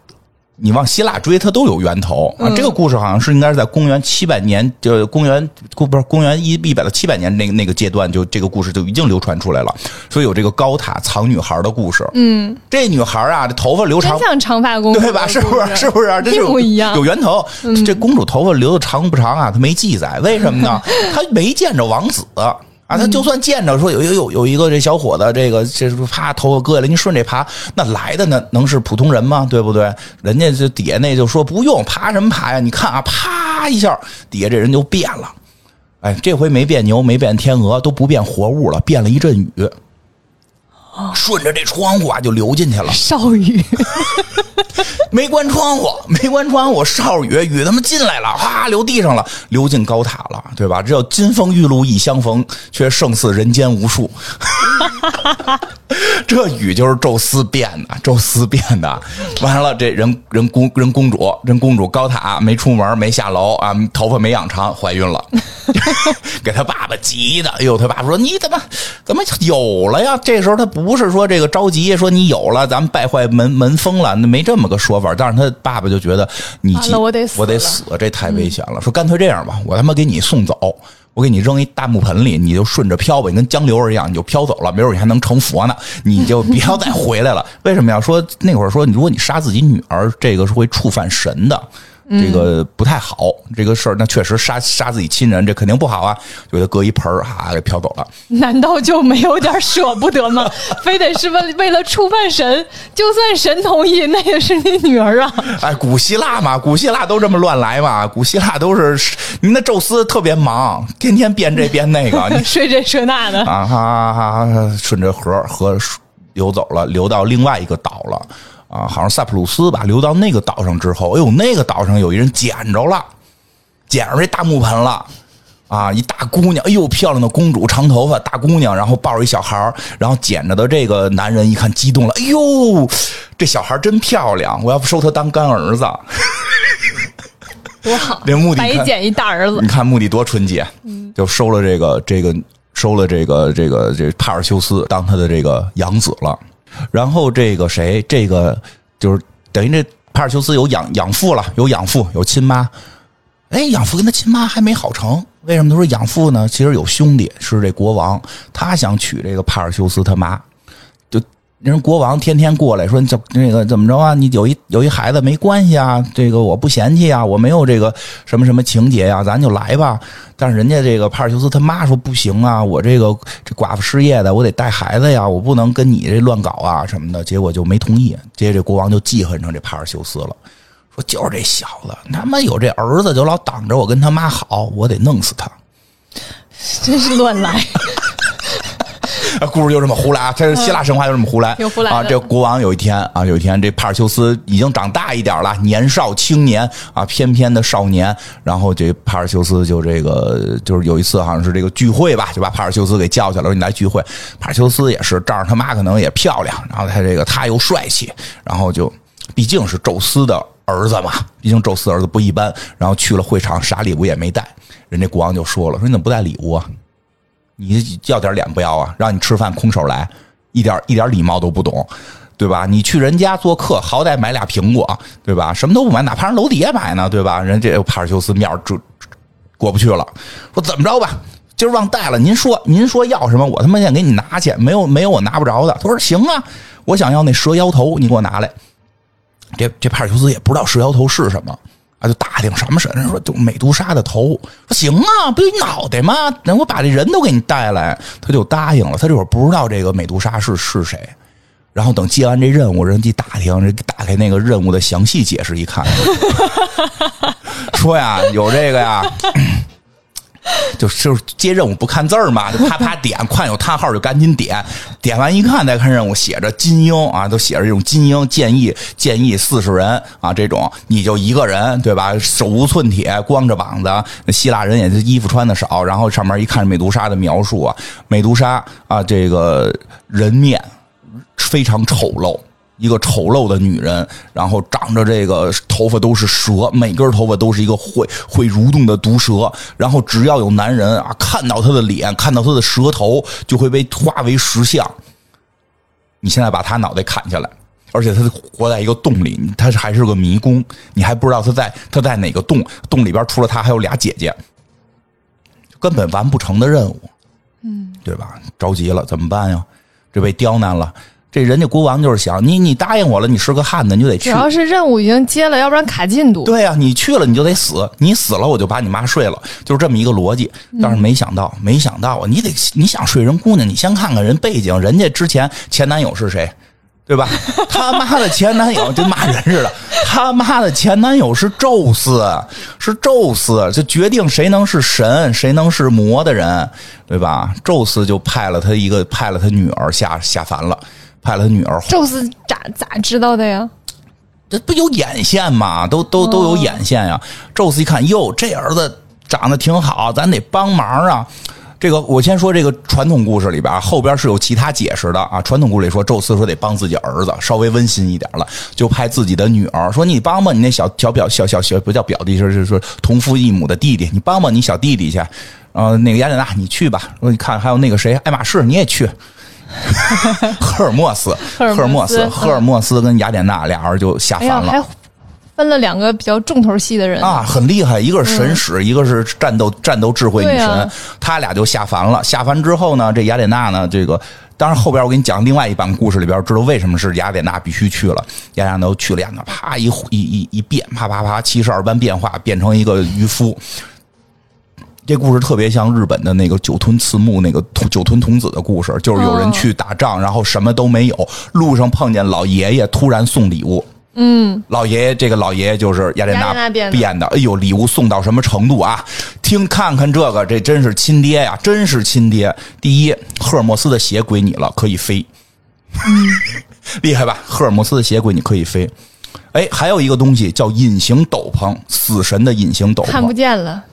你往希腊追，它都有源头啊。这个故事好像是应该是在公元七百年，就公元不是公元一一百到七百年那个那个阶段，就这个故事就已经流传出来了。所以有这个高塔藏女孩的故事。嗯，这女孩啊，这头发留长真，像长发公主，对吧？是不是？是不是？这是一模一样有源头。这公主头发留的长不长啊？她没记载，为什么呢？她没见着王子。啊，他就算见着说有有有有一个这小伙子，这个这啪头发割下来，您顺这爬，那来的呢能是普通人吗？对不对？人家就底下那就说不用爬什么爬呀？你看啊，啪一下，底下这人就变了。哎，这回没变牛，没变天鹅，都不变活物了，变了一阵雨，顺着这窗户啊就流进去了。少雨，没关窗户，没关窗户，少雨，雨他妈进来了，哗流地上了，流进高塔了，对吧？这叫金风玉露一相逢，却胜似人间无数。这雨就是宙斯变的，宙斯变的。完了，这人人公人公主，人公主高塔没出门，没下楼啊，头发没养长，怀孕了，给他爸爸急的。哎呦，他爸爸说：“你怎么怎么有了呀？”这时候他不是说这个着急，说你有了，咱们败坏门门风了，那没这么个说法。但是他爸爸就觉得你急我得死我得死，这太危险了。说干脆这样吧，我他妈给你送走。我给你扔一大木盆里，你就顺着漂吧，你跟江流儿一样，你就漂走了，没准你还能成佛呢。你就不要再回来了。为什么要说那会儿说，如果你杀自己女儿，这个是会触犯神的，这个不太好。这个事儿，那确实杀杀自己亲人，这肯定不好啊。就给他搁一盆儿，哈，给飘走了。难道就没有点舍不得吗？非得是为为了触犯神，就算神同意，那也是你女儿啊。哎，古希腊嘛，古希腊都这么乱来嘛，古希腊都是您的宙斯特别忙，天天编这编那个，你睡这睡那的，啊哈哈哈，顺着河河流走了，流到另外一个岛了啊，好像塞浦路斯吧。流到那个岛上之后，哎呦，那个岛上有一人捡着了，捡着这大木盆了。啊，一大姑娘，哎呦，漂亮的公主，长头发，大姑娘，然后抱着一小孩儿然后捡着的这个男人一看激动了，哎呦，这小孩真漂亮，我要不收他当干儿子。多好！这目的捡一大儿子你，看目的多纯洁，就收了这个这个收了这个这个这帕尔修斯当他的这个养子了。然后这个谁，这个就是等于这帕尔修斯有养养父了，有养父，有亲妈。哎，养父跟他亲妈还没好成，为什么？他说养父呢，其实有兄弟是这国王，他想娶这个帕尔修斯他妈，人国王天天过来说，你怎那个怎么着啊？你有一有一孩子没关系啊，这个我不嫌弃啊，我没有这个什么什么情节呀、咱就来吧。但是人家这个帕尔修斯他妈说不行啊，我这个这寡妇失业的，我得带孩子呀，我不能跟你这乱搞啊什么的。结果就没同意，接着国王就记恨上这帕尔修斯了。说就是这小子，他妈有这儿子就老挡着我跟他妈好，我得弄死他。真是乱来。啊故事就这么胡来啊，这希腊神话就这么胡来。挺胡来啊！这国王有一天啊，有一天这帕尔修斯已经长大一点了，年少青年啊，翩翩的少年。然后这帕尔修斯就这个就是有一次好像是这个聚会吧，就把帕尔修斯给叫起来了，说你来聚会。帕尔修斯也是仗着他妈可能也漂亮，然后他这个他又帅气，然后就毕竟是宙斯的儿子嘛，毕竟宙斯儿子不一般。然后去了会场，啥礼物也没带。人家国王就说了，说你怎么不带礼物啊？你要点脸不要啊？让你吃饭空手来，一点一点礼貌都不懂，对吧？你去人家做客，好歹买俩苹果，对吧？什么都不买，哪怕人楼底下买呢，对吧？人这帕尔修斯面就过不去了，说怎么着吧？今儿忘带了，您说您说要什么，我他妈先给你拿去，没有没有我拿不着的。他说行啊，我想要那蛇妖头，你给我拿来。这这帕尔修斯也不知道蛇妖头是什么啊，就打听什么事人说就美杜莎的头，说行啊，不就脑袋吗？那我把这人都给你带来，他就答应了。他这会儿不知道这个美杜莎是是谁，然后等接完这任务，人家打听，打开那个任务的详细解释一看，说呀，有这个呀。就就是接任务不看字儿嘛，就啪啪点，看有叹号就赶紧点，点完一看再看任务，写着金鹰啊，都写着这种金鹰建议建议四十人啊，这种你就一个人对吧？手无寸铁，光着膀子，希腊人也是衣服穿的少，然后上面一看美杜莎的描述啊，美杜莎啊，这个人面非常丑陋。一个丑陋的女人，然后长着这个头发都是蛇，每根头发都是一个会会蠕动的毒蛇。然后只要有男人啊看到她的脸，看到她的蛇头，就会被化为石像。你现在把她脑袋砍下来，而且她活在一个洞里，她还是个迷宫，你还不知道她在她在哪个洞，洞里边除了她还有俩姐姐，根本完不成的任务，嗯，对吧？着急了怎么办呀？这被刁难了。这人家国王就是想你，你答应我了，你是个汉子，你就得去。主要是任务已经接了，要不然卡进度。对呀，你去了你就得死，你死了我就把你妈睡了，就是这么一个逻辑。但是没想到，没想到啊，你得你想睡人姑娘，你先看看人背景，人家之前前男友是谁，对吧？他妈的前男友跟骂人似的，他妈的前男友是宙斯，是宙斯，就决定谁能是神，谁能是魔的人，对吧？宙斯就派了他一个，派了他女儿下下凡了。派了他女儿。宙斯咋咋知道的呀？这不有眼线吗？都都都有眼线呀！宙斯一看，哟，这儿子长得挺好，咱得帮忙啊！这个我先说这个传统故事里边，后边是有其他解释的啊。传统故事里说，宙斯说得帮自己儿子，稍微温馨一点了，就派自己的女儿说：“你帮帮你那小小表小小小不叫表弟，就是说同父异母的弟弟，你帮帮你小弟弟去。”呃那个雅典娜，你去吧。说你看还有那个谁，爱马仕，你也去。赫尔墨斯，赫尔墨斯，赫尔墨斯跟雅典娜俩人就下凡了，还分了两个比较重头戏的人。啊，很厉害，一个是神使，一个是战斗战斗智慧女神，他俩就下凡了。下凡之后呢，这雅典娜呢，这个当然后边我给你讲另外一版故事里边，知道为什么是雅典娜必须去了，雅典娜去了，雅典娜啪一一一一变，啪啪啪七十二般变化，变成一个渔夫。这故事特别像日本的那个酒吞次木那个酒吞童子的故事，就是有人去打仗，然后什么都没有，路上碰见老爷爷，突然送礼物。嗯，老爷爷，这个老爷爷就是雅典娜变的。哎呦，礼物送到什么程度啊？听，看看这个，这真是亲爹呀，真是亲爹。第一，赫尔墨斯的鞋归你了，可以飞，厉害吧？赫尔墨斯的鞋归你，可以飞。哎，还有一个东西叫隐形斗篷，死神的隐形斗篷，看不见了。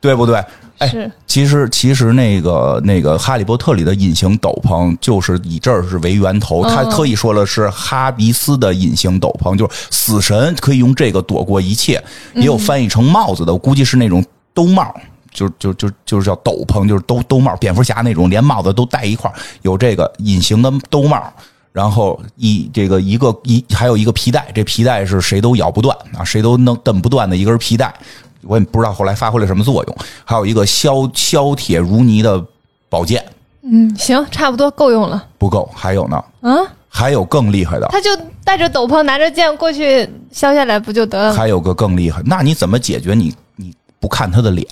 对不对？哎，其实其实那个那个《哈利波特》里的隐形斗篷就是以这儿是为源头，他特意说了是哈迪斯的隐形斗篷，就是死神可以用这个躲过一切。也有翻译成帽子的，我估计是那种兜帽，就就就就是叫斗篷，就是兜兜帽，蝙蝠侠那种连帽子都戴一块有这个隐形的兜帽，然后一这个一个一还有一个皮带，这皮带是谁都咬不断啊，谁都弄蹬不断的一根皮带。我也不知道后来发挥了什么作用，还有一个削削铁如泥的宝剑。嗯，行，差不多够用了。不够，还有呢。嗯，还有更厉害的。他就带着斗篷，拿着剑过去削下来，不就得了？还有个更厉害，那你怎么解决？你你不看他的脸，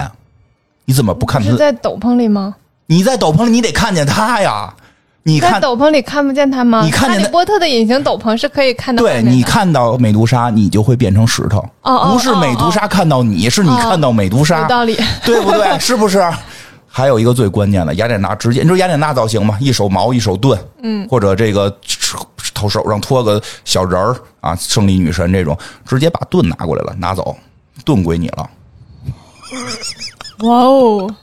你怎么不看他？在斗篷里吗？你在斗篷里，你得看见他呀。你看斗篷里看不见他吗？你看见哈利波特的隐形斗篷是可以看到。对你看到美杜莎，你就会变成石头。哦不是美杜莎看到你，是你看到美杜莎。有道理，对不对？是不是？还有一个最关键的，雅典娜直接，你说雅典娜造型吗？一手矛，一手盾，嗯，或者这个头手上托个小人儿啊，胜利女神这种，直接把盾拿过来了，拿走，盾归你了。哇哦！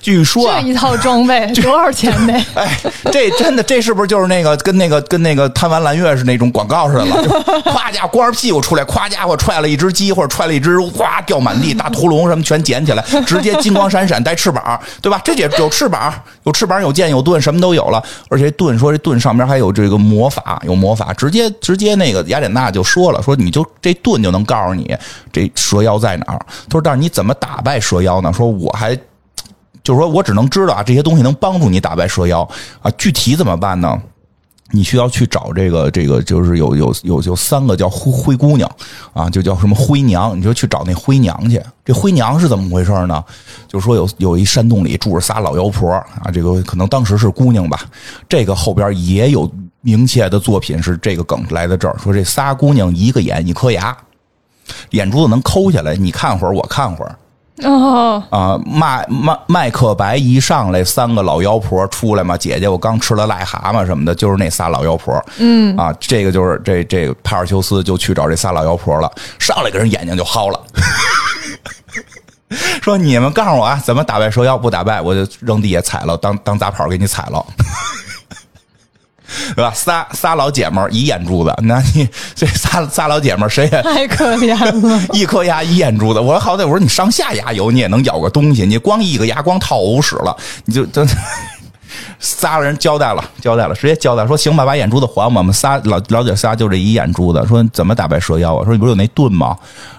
据说这一套装备 多少钱呢？哎，这真的，这是不是就是那个跟那个跟那个贪玩蓝月是那种广告似的了？夸家光着屁股出来，夸家伙踹了一只鸡或者踹了一只哗掉满地大屠龙什么全捡起来，直接金光闪闪带翅膀，对吧？这也有翅膀，有翅膀有剑有盾，什么都有了。而且盾说这盾上面还有这个魔法，有魔法，直接直接那个雅典娜就说了，说你就这盾就能告诉你这蛇妖在哪儿。他说，但是你怎么打败蛇妖呢？说我还。就是说我只能知道啊，这些东西能帮助你打败蛇妖啊，具体怎么办呢？你需要去找这个这个，就是有有有有三个叫灰灰姑娘啊，就叫什么灰娘，你就去找那灰娘去。这灰娘是怎么回事呢？就是说有有一山洞里住着仨老妖婆啊，这个可能当时是姑娘吧。这个后边也有明确的作品是这个梗来的这儿，说这仨姑娘一个眼一颗牙，眼珠子能抠下来，你看会儿我看会儿。哦，啊，麦麦麦克白一上来，三个老妖婆出来嘛，姐姐，我刚吃了癞蛤蟆什么的，就是那仨老妖婆。嗯，啊，这个就是这这个帕尔修斯就去找这仨老妖婆了，上来给人眼睛就薅了，说你们告诉我啊，怎么打败蛇妖？不打败我就扔地下踩了，当当杂跑给你踩了。对吧？仨仨老姐们儿一眼珠子，那你这仨仨老姐们儿谁也太可怜了。一颗牙一眼珠子，我说好歹我说你上下牙有你也能咬个东西，你光一个牙光套欧屎了，你就真 仨人交代了，交代了，直接交代说行吧，把眼珠子还我们仨老老姐仨就这一眼珠子，说怎么打败蛇妖啊？说你不是有那盾吗？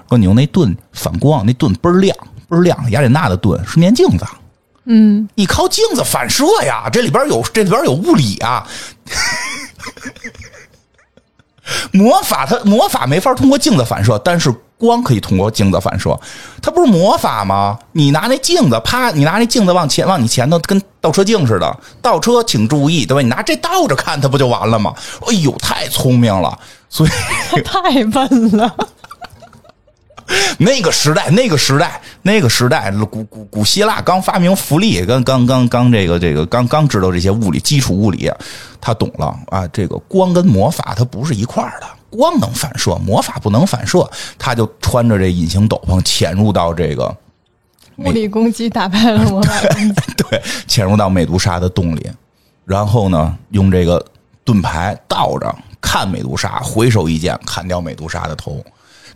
说你用那盾反光，那盾倍儿亮倍儿亮，雅典娜的盾是面镜子。嗯，你靠镜子反射呀，这里边有这里边有物理啊。魔法它魔法没法通过镜子反射，但是光可以通过镜子反射。它不是魔法吗？你拿那镜子，啪，你拿那镜子往前往你前头，跟倒车镜似的。倒车请注意，对吧？你拿这倒着看，它不就完了吗？哎呦，太聪明了，所以 太笨了。那个时代，那个时代，那个时代，古古古希腊刚发明浮力，刚刚刚刚这个这个刚刚知道这些物理基础物理，他懂了啊。这个光跟魔法它不是一块儿的，光能反射，魔法不能反射。他就穿着这隐形斗篷潜入到这个物理攻击打败了魔法攻击，对，潜入到美杜莎的洞里，然后呢，用这个盾牌倒着看美杜莎，回手一剑砍掉美杜莎的头。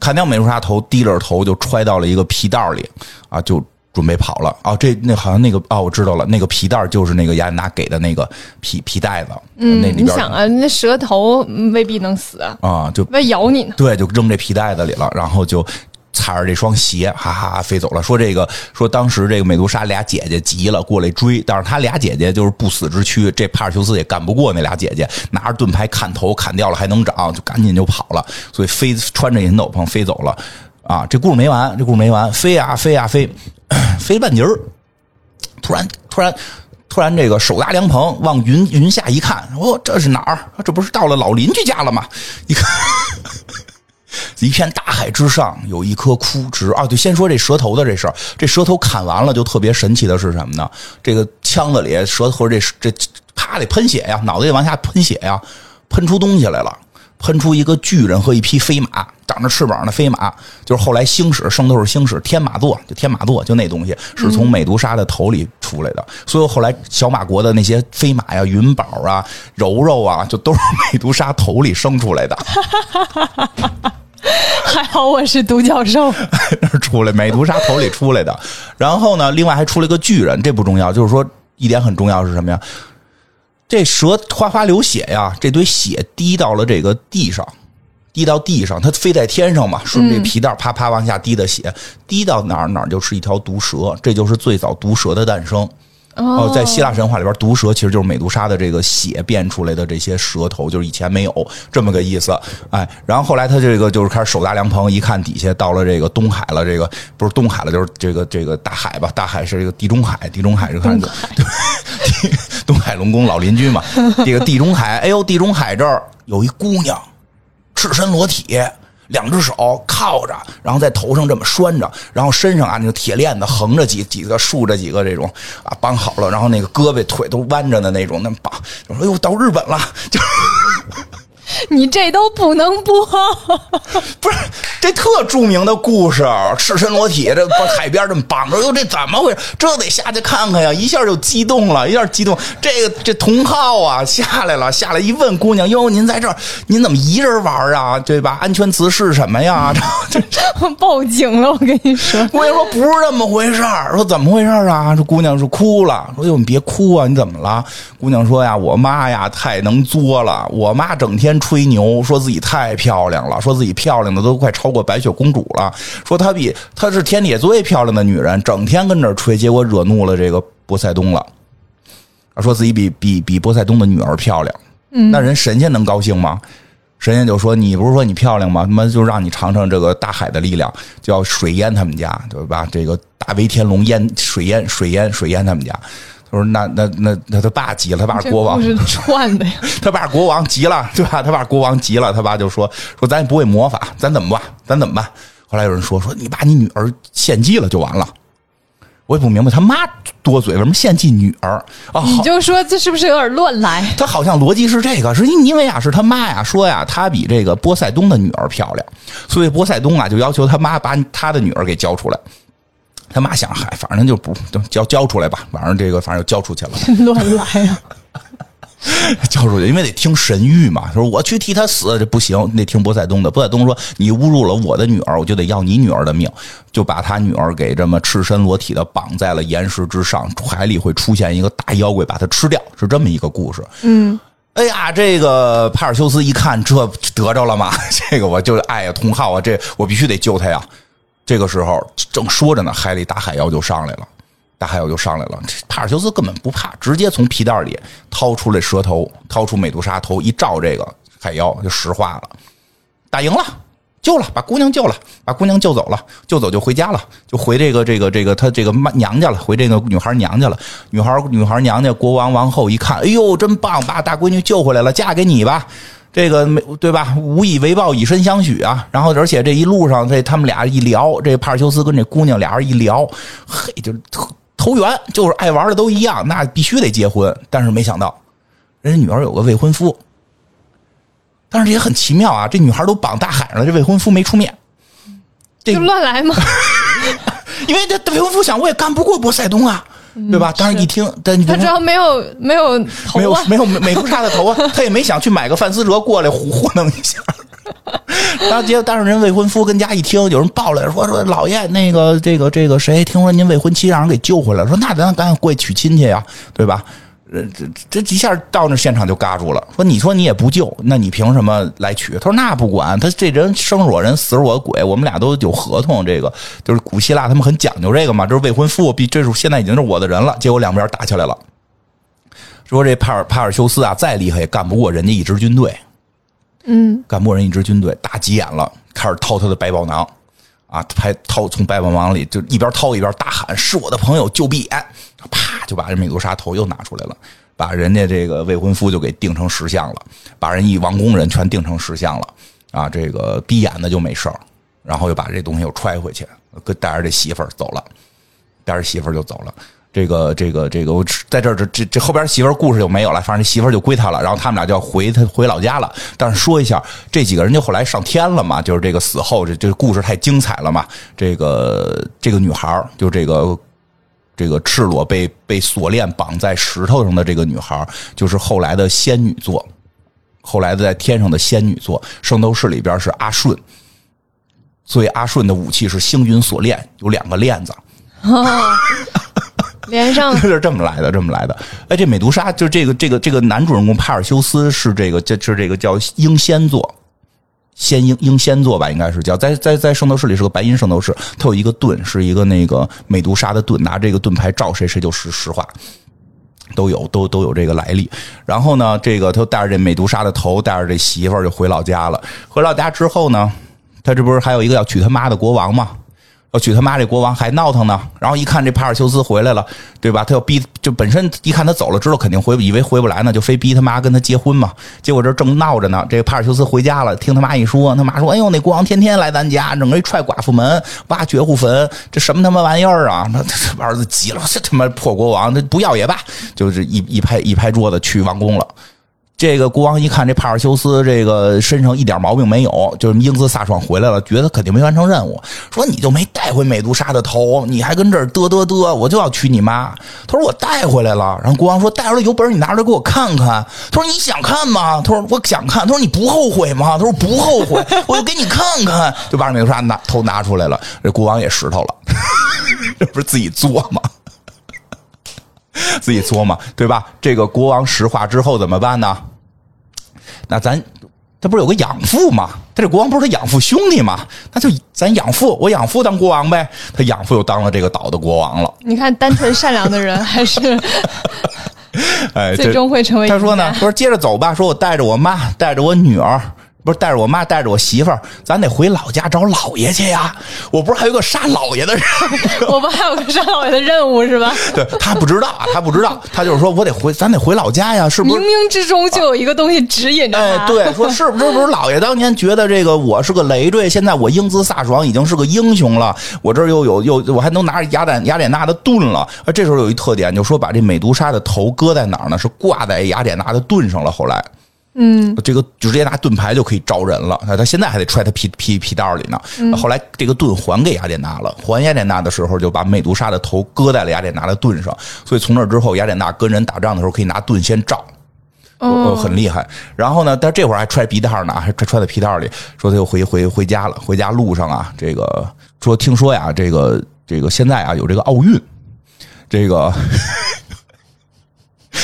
砍掉美杜莎头，低着头就揣到了一个皮袋里，啊，就准备跑了。啊，这那好像那个啊，我知道了，那个皮袋就是那个雅典娜给的那个皮皮袋子。嗯，那你想啊，那蛇头未必能死啊，啊，就被咬你呢？对，就扔这皮袋子里了，然后就。踩着这双鞋，哈哈飞走了。说这个，说当时这个美杜莎俩姐姐急了，过来追，但是她俩姐姐就是不死之躯，这帕尔修斯也干不过那俩姐姐，拿着盾牌砍头，砍掉了还能长，就赶紧就跑了。所以飞穿着银斗篷飞走了。啊，这故事没完，这故事没完，飞呀飞呀飞，飞半截儿，突然突然突然，这个手搭凉棚，往云云下一看，哦，这是哪儿？这不是到了老邻居家了吗？一看。一片大海之上有一棵枯枝啊！对，先说这蛇头的这事儿。这蛇头砍完了，就特别神奇的是什么呢？这个腔子里蛇头这这啪得喷血呀，脑袋得往下喷血呀，喷出东西来了，喷出一个巨人和一匹飞马，长着翅膀的飞马，就是后来星矢圣斗士星矢天马座，就天马座就那东西是从美杜莎的头里出来的。所以后来小马国的那些飞马呀、云宝啊、柔柔啊，就都是美杜莎头里生出来的。还好我是独角兽，那 出来美杜莎头里出来的。然后呢，另外还出了个巨人，这不重要，就是说一点很重要是什么呀？这蛇哗哗流血呀，这堆血滴到了这个地上，滴到地上，它飞在天上嘛，顺着这皮带啪啪往下滴的血，滴到哪儿哪儿就是一条毒蛇，这就是最早毒蛇的诞生。哦，在希腊神话里边，毒蛇其实就是美杜莎的这个血变出来的这些蛇头，就是以前没有这么个意思。哎，然后后来他这个就是开始手搭凉棚，一看底下到了这个东海了，这个不是东海了，就是这个这个大海吧？大海是这个地中海，地中海是看着对，东海龙宫老邻居嘛。这个地中海，哎呦，地中海这儿有一姑娘，赤身裸体。两只手靠着，然后在头上这么拴着，然后身上啊那个铁链子横着几几个竖着几个这种啊绑好了，然后那个胳膊腿都弯着的那种，那么绑。我说：“哟，到日本了。”就。你这都不能播，不是这特著名的故事，赤身裸体这把海边这么绑着，哟，这怎么回事？这得下去看看呀！一下就激动了，一下激动。这个这同号啊下来了，下来一问姑娘，哟，您在这儿，您怎么一人玩啊？对吧？安全词是什么呀？这这 报警了，我跟你说。姑娘说不是这么回事儿，说怎么回事儿啊？这姑娘是哭了，说哟，你别哭啊，你怎么了？姑娘说呀，我妈呀太能作了，我妈整天。吹牛说自己太漂亮了，说自己漂亮的都快超过白雪公主了。说她比她是天底下最漂亮的女人，整天跟这儿吹，结果惹怒了这个波塞冬了。说自己比比比波塞冬的女儿漂亮。嗯那人神仙能高兴吗？神仙就说：“你不是说你漂亮吗？他妈就让你尝尝这个大海的力量，就要水淹他们家，对吧？这个大威天龙淹水淹水淹水淹他们家。”他说：“那那那那他爸急了，他爸是国王，这故事串的呀。他爸国王急了，对吧？他爸国王急了，他爸就说说咱也不会魔法，咱怎么办？咱怎么办？后来有人说说你把你女儿献祭了就完了。我也不明白他妈多嘴，为什么献祭女儿啊？你就说这是不是有点乱来？他好像逻辑是这个，是因为啊，是他妈呀说呀，他比这个波塞冬的女儿漂亮，所以波塞冬啊就要求他妈把他的女儿给交出来。他妈想，嗨，反正就不就交交出来吧，反正这个反正就交出去了。乱来呀、交出去，因为得听神谕嘛。说我去替他死，这不行，得听波塞冬的。波塞冬说：“你侮辱了我的女儿，我就得要你女儿的命。”就把他女儿给这么赤身裸体的绑在了岩石之上，海里会出现一个大妖怪把他吃掉，是这么一个故事。嗯，哎呀，这个帕尔修斯一看，这得着了吗？这个我就爱呀，同号啊，这我必须得救他呀。这个时候正说着呢，海里大海妖就上来了。大海妖就上来了，帕尔修斯根本不怕，直接从皮袋里掏出来蛇头，掏出美杜莎头，一照这个海妖就石化了，打赢了，救了，把姑娘救了，把姑娘救走了，救走就回家了，就回这个这个这个他这个妈娘家了，回这个女孩娘家了。女孩女孩娘家国王王后一看，哎呦，真棒，把大闺女救回来了，嫁给你吧。这个没对吧？无以为报，以身相许啊！然后，而且这一路上，这他们俩一聊，这帕尔修斯跟这姑娘俩人一聊，嘿，就投投缘，就是爱玩的都一样，那必须得结婚。但是没想到，人家女儿有个未婚夫，但是也很奇妙啊！这女孩都绑大海上了，这未婚夫没出面，这就乱来嘛。因为这未婚夫想，我也干不过波塞冬啊，对吧？当时一听，但你他主要没有没有头没有啊，没有美杜莎的头啊，他也没想去买个范思哲过来糊糊弄一下。然后结果，当时人未婚夫跟家一听，有人报来说说老爷那个这个这个谁，听说您未婚妻让人给救回来了，说那咱赶紧过去娶亲去呀，对吧？呃，这这一下到那现场就嘎住了，说你说你也不救，那你凭什么来取？他说那不管，他这人生是我人，死是我鬼，我们俩都有合同，这个就是古希腊他们很讲究这个嘛，就是未婚夫必这是现在已经是我的人了，结果两边打起来了。说这帕尔帕尔修斯啊，再厉害也干不过人家一支军队，嗯，干不过人一支军队，打急眼了，开始掏他的百宝囊，啊，拍掏从百宝囊里就一边掏一边大喊：“是我的朋友就闭眼！”啪就把这美杜莎头又拿出来了，把人家这个未婚夫就给定成石像了，把人一王宫人全定成石像了，啊，这个闭眼的就没事儿，然后又把这东西又揣回去，跟带着这媳妇儿走了，带着媳妇儿就走了。这个这个这个，我在这儿这这这后边媳妇儿故事就没有了，反正媳妇儿就归他了，然后他们俩就要回他回老家了。但是说一下，这几个人就后来上天了嘛，就是这个死后这这故事太精彩了嘛。这个这个女孩儿就这个这个赤裸被被锁链绑在石头上的这个女孩，就是后来的仙女座，后来的在天上的仙女座。圣斗士里边是阿顺，所以阿顺的武器是星云锁链，有两个链子。连上 是这么来的，这么来的。哎，这美杜莎就这个这个这个男主人公帕尔修斯是这个这是这个叫英仙座，仙英英仙座吧，应该是叫在在在圣斗士里是个白银圣斗士，他有一个盾，是一个那个美杜莎的盾，拿这个盾牌照谁谁就是实话。都有都都有这个来历，然后呢，这个他带着这美杜莎的头，带着这媳妇儿就回老家了。回老家之后呢，他这不是还有一个要娶他妈的国王吗？要娶他妈这国王还闹腾呢，然后一看这帕尔修斯回来了，对吧？他要逼，就本身一看他走了，知道肯定回，以为回不来呢，就非逼他妈跟他结婚嘛。结果这正闹着呢，这个帕尔修斯回家了，听他妈一说，他妈说：“哎呦，那国王天天来咱家，整个一踹寡妇门，挖绝户坟，这什么他妈玩意儿啊？”那他儿子急了，这他妈破国王，这不要也罢，就是一一拍一拍桌子去王宫了。这个国王一看这帕尔修斯这个身上一点毛病没有，就是英姿飒爽回来了，觉得肯定没完成任务，说你就没带回美杜莎的头，你还跟这儿嘚嘚嘚，我就要娶你妈。他说我带回来了，然后国王说带回来有本事你拿出来给我看看。他说你想看吗？他说我想看。他说你不后悔吗？他说不后悔，我就给你看看，就把美杜莎拿头拿出来了。这国王也石头了，这不是自己作吗？自己作嘛，对吧？这个国王石化之后怎么办呢？那咱他不是有个养父吗？他这国王不是他养父兄弟吗？那就咱养父，我养父当国王呗。他养父又当了这个岛的国王了。你看，单纯善良的人还是 哎，最终会成为他说呢，说接着走吧，说我带着我妈，带着我女儿。不是带着我妈，带着我媳妇儿，咱得回老家找姥爷去呀！我不是还有个杀姥爷的任务？我不还有个杀姥爷的任务是吧？对他不知道啊，他不知道，他就是说我得回，咱得回老家呀，是不冥是？冥冥之中就有一个东西指引着哎，他。对，说是不是不是姥爷当年觉得这个我是个累赘，现在我英姿飒爽，已经是个英雄了，我这儿又有又我还能拿着雅典雅典娜的盾了。而这时候有一特点，就说把这美杜莎的头搁在哪儿呢？是挂在雅典娜的盾上了。后来。嗯，这个就直接拿盾牌就可以招人了。他现在还得揣他皮皮皮袋里呢。后来这个盾还给雅典娜了，还雅典娜的时候就把美杜莎的头搁在了雅典娜的盾上。所以从那之后，雅典娜跟人打仗的时候可以拿盾先照。呃，很厉害。然后呢，但这会儿还揣皮袋呢，还揣揣在皮袋里，说他又回回回家了。回家路上啊，这个说听说呀，这个这个现在啊有这个奥运，这个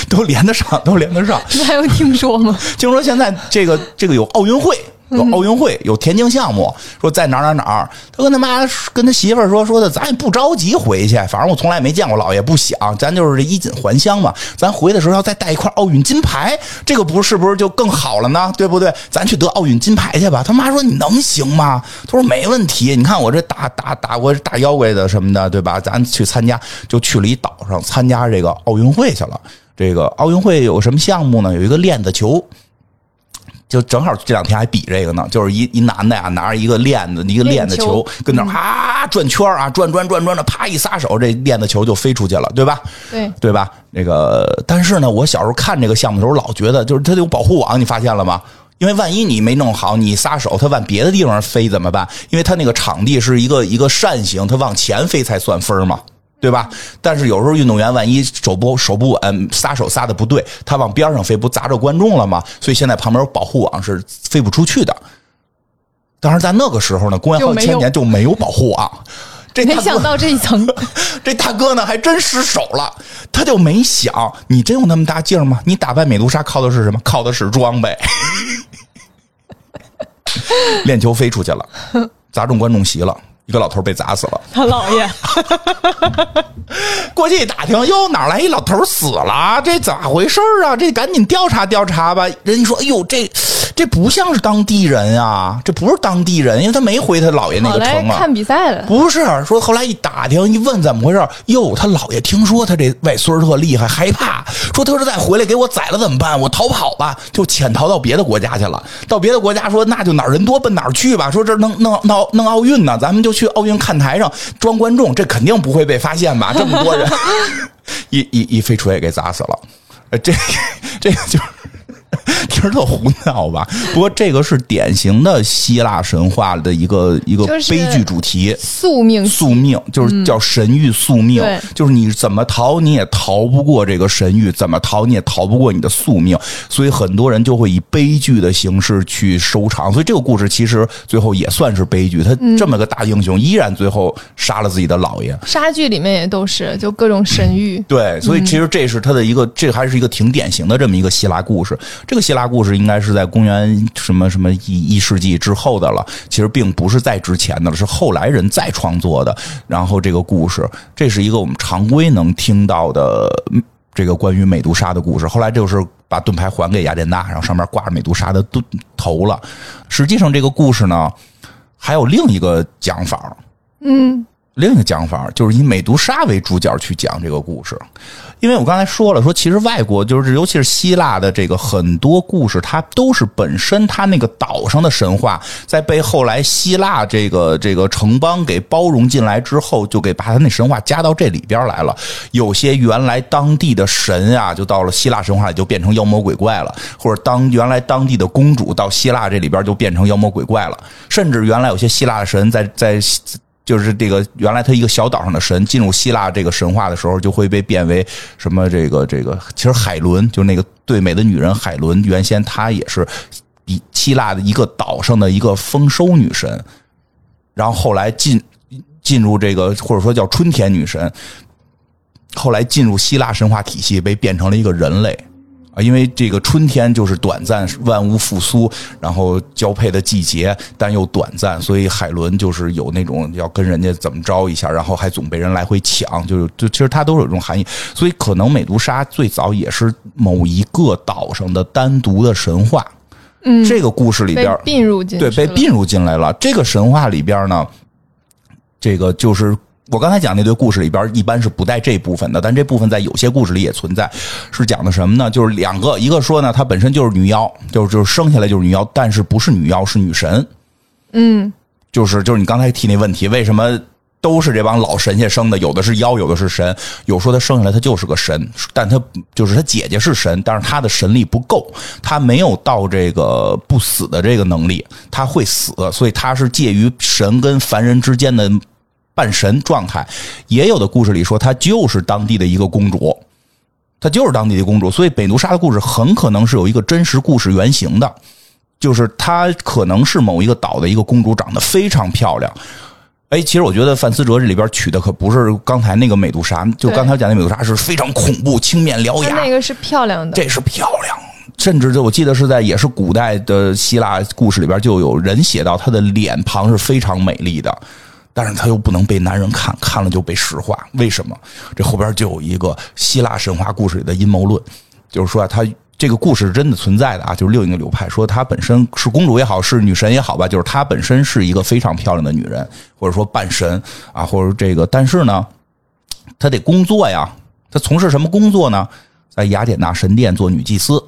都连得上，都连得上。你还有听说吗？听说现在这个这个有奥运会，有奥运会，有田径项目，说在哪儿哪儿哪儿。他跟他妈跟他媳妇儿说说的，咱也不着急回去，反正我从来没见过老爷，不想，咱就是衣锦还乡嘛。咱回的时候要再带一块奥运金牌，这个不是不是就更好了呢？对不对？咱去得奥运金牌去吧。他妈说你能行吗？他说没问题。你看我这打打打过大妖怪的什么的，对吧？咱去参加，就去了一岛上参加这个奥运会去了。这个奥运会有什么项目呢？有一个链子球。就正好这两天还比这个呢，就是一一男的呀，拿着一个链子，一个链子球，跟那儿啊转圈啊，转转转转的，啪一撒手，这链子球就飞出去了，对吧？对，对吧？那个，但是呢，我小时候看这个项目的时候，老觉得就是它有保护网，你发现了吗？因为万一你没弄好，你撒手，它往别的地方飞怎么办？因为它那个场地是一个一个扇形，它往前飞才算分嘛。对吧？但是有时候运动员万一手不手不稳，撒手撒的不对，他往边上飞，不砸着观众了吗？所以现在旁边有保护网是飞不出去的。当然，在那个时候呢，公元好几千年就没有保护网。这没想到这一层，这大哥呢还真失手了，他就没想，你真有那么大劲儿吗？你打败美杜莎靠的是什么？靠的是装备。练球飞出去了，砸中观众席了。一个老头被砸死了，他姥爷 过去一打听，哟，哪来一老头死了？这咋回事啊？这赶紧调查调查吧。人家说，哎呦，这这不像是当地人啊，这不是当地人，因为他没回他姥爷那个城啊。看比赛了，不是说后来一打听一问怎么回事？哟，他姥爷听说他这外孙特厉害，害怕，说他是再回来给我宰了怎么办？我逃跑吧，就潜逃到别的国家去了。到别的国家说，那就哪儿人多奔哪儿去吧。说这弄弄弄弄奥运呢，咱们就去奥运看台上装观众，这肯定不会被发现吧？这么多人，一一一飞出去给砸死了。呃，这这个就是。听着特胡闹吧？不过这个是典型的希腊神话的一个一个悲剧主题，宿命宿命就是叫神域宿命，就是你怎么逃你也逃不过这个神域，怎么逃你也逃不过你的宿命，所以很多人就会以悲剧的形式去收场。所以这个故事其实最后也算是悲剧，他这么个大英雄依然最后杀了自己的姥爷。杀剧里面也都是就各种神谕，对，所以其实这是他的一个，这还是一个挺典型的这么一个希腊故事。这个希腊故事应该是在公元什么什么一一世纪之后的了，其实并不是在之前的了，是后来人再创作的。然后这个故事，这是一个我们常规能听到的这个关于美杜莎的故事。后来就是把盾牌还给雅典娜，然后上面挂着美杜莎的盾头了。实际上这个故事呢，还有另一个讲法，嗯。另一个讲法就是以美杜莎为主角去讲这个故事，因为我刚才说了，说其实外国就是尤其是希腊的这个很多故事，它都是本身它那个岛上的神话，在被后来希腊这个这个城邦给包容进来之后，就给把它那神话加到这里边来了。有些原来当地的神啊，就到了希腊神话里就变成妖魔鬼怪了，或者当原来当地的公主到希腊这里边就变成妖魔鬼怪了，甚至原来有些希腊的神在在。就是这个原来他一个小岛上的神进入希腊这个神话的时候，就会被变为什么？这个这个，其实海伦就那个最美的女人海伦，原先她也是比希腊的一个岛上的一个丰收女神，然后后来进进入这个或者说叫春天女神，后来进入希腊神话体系，被变成了一个人类。啊，因为这个春天就是短暂，万物复苏，然后交配的季节，但又短暂，所以海伦就是有那种要跟人家怎么着一下，然后还总被人来回抢，就就其实它都是有这种含义，所以可能美杜莎最早也是某一个岛上的单独的神话。嗯，这个故事里边，并入进对，被并入进来了。这个神话里边呢，这个就是我刚才讲那堆故事里边，一般是不带这部分的，但这部分在有些故事里也存在。是讲的什么呢？就是两个，一个说呢，她本身就是女妖，就是就是生下来就是女妖，但是不是女妖，是女神。嗯，就是就是你刚才提那问题，为什么都是这帮老神仙生的？有的是妖，有的是神。有说他生下来他就是个神，但他就是他姐姐是神，但是他的神力不够，他没有到这个不死的这个能力，他会死，所以他是介于神跟凡人之间的半神状态。也有的故事里说，她就是当地的一个公主。她就是当地的公主，所以美杜莎的故事很可能是有一个真实故事原型的。就是她可能是某一个岛的一个公主，长得非常漂亮。哎，其实我觉得范思哲这里边取的可不是刚才那个美杜莎，就刚才讲的美杜莎是非常恐怖、青面獠牙，她那个是漂亮的，这是漂亮。甚至就我记得是在也是古代的希腊故事里边，就有人写到她的脸庞是非常美丽的，但是她又不能被男人看，看了就被石化。为什么？这后边就有一个希腊神话故事里的阴谋论，就是说她这个故事是真的存在的啊，就是另一个流派说她本身是公主也好，是女神也好吧，就是她本身是一个非常漂亮的女人，或者说半神啊，或者这个，但是呢，她得工作呀，她从事什么工作呢？在雅典娜神殿做女祭司。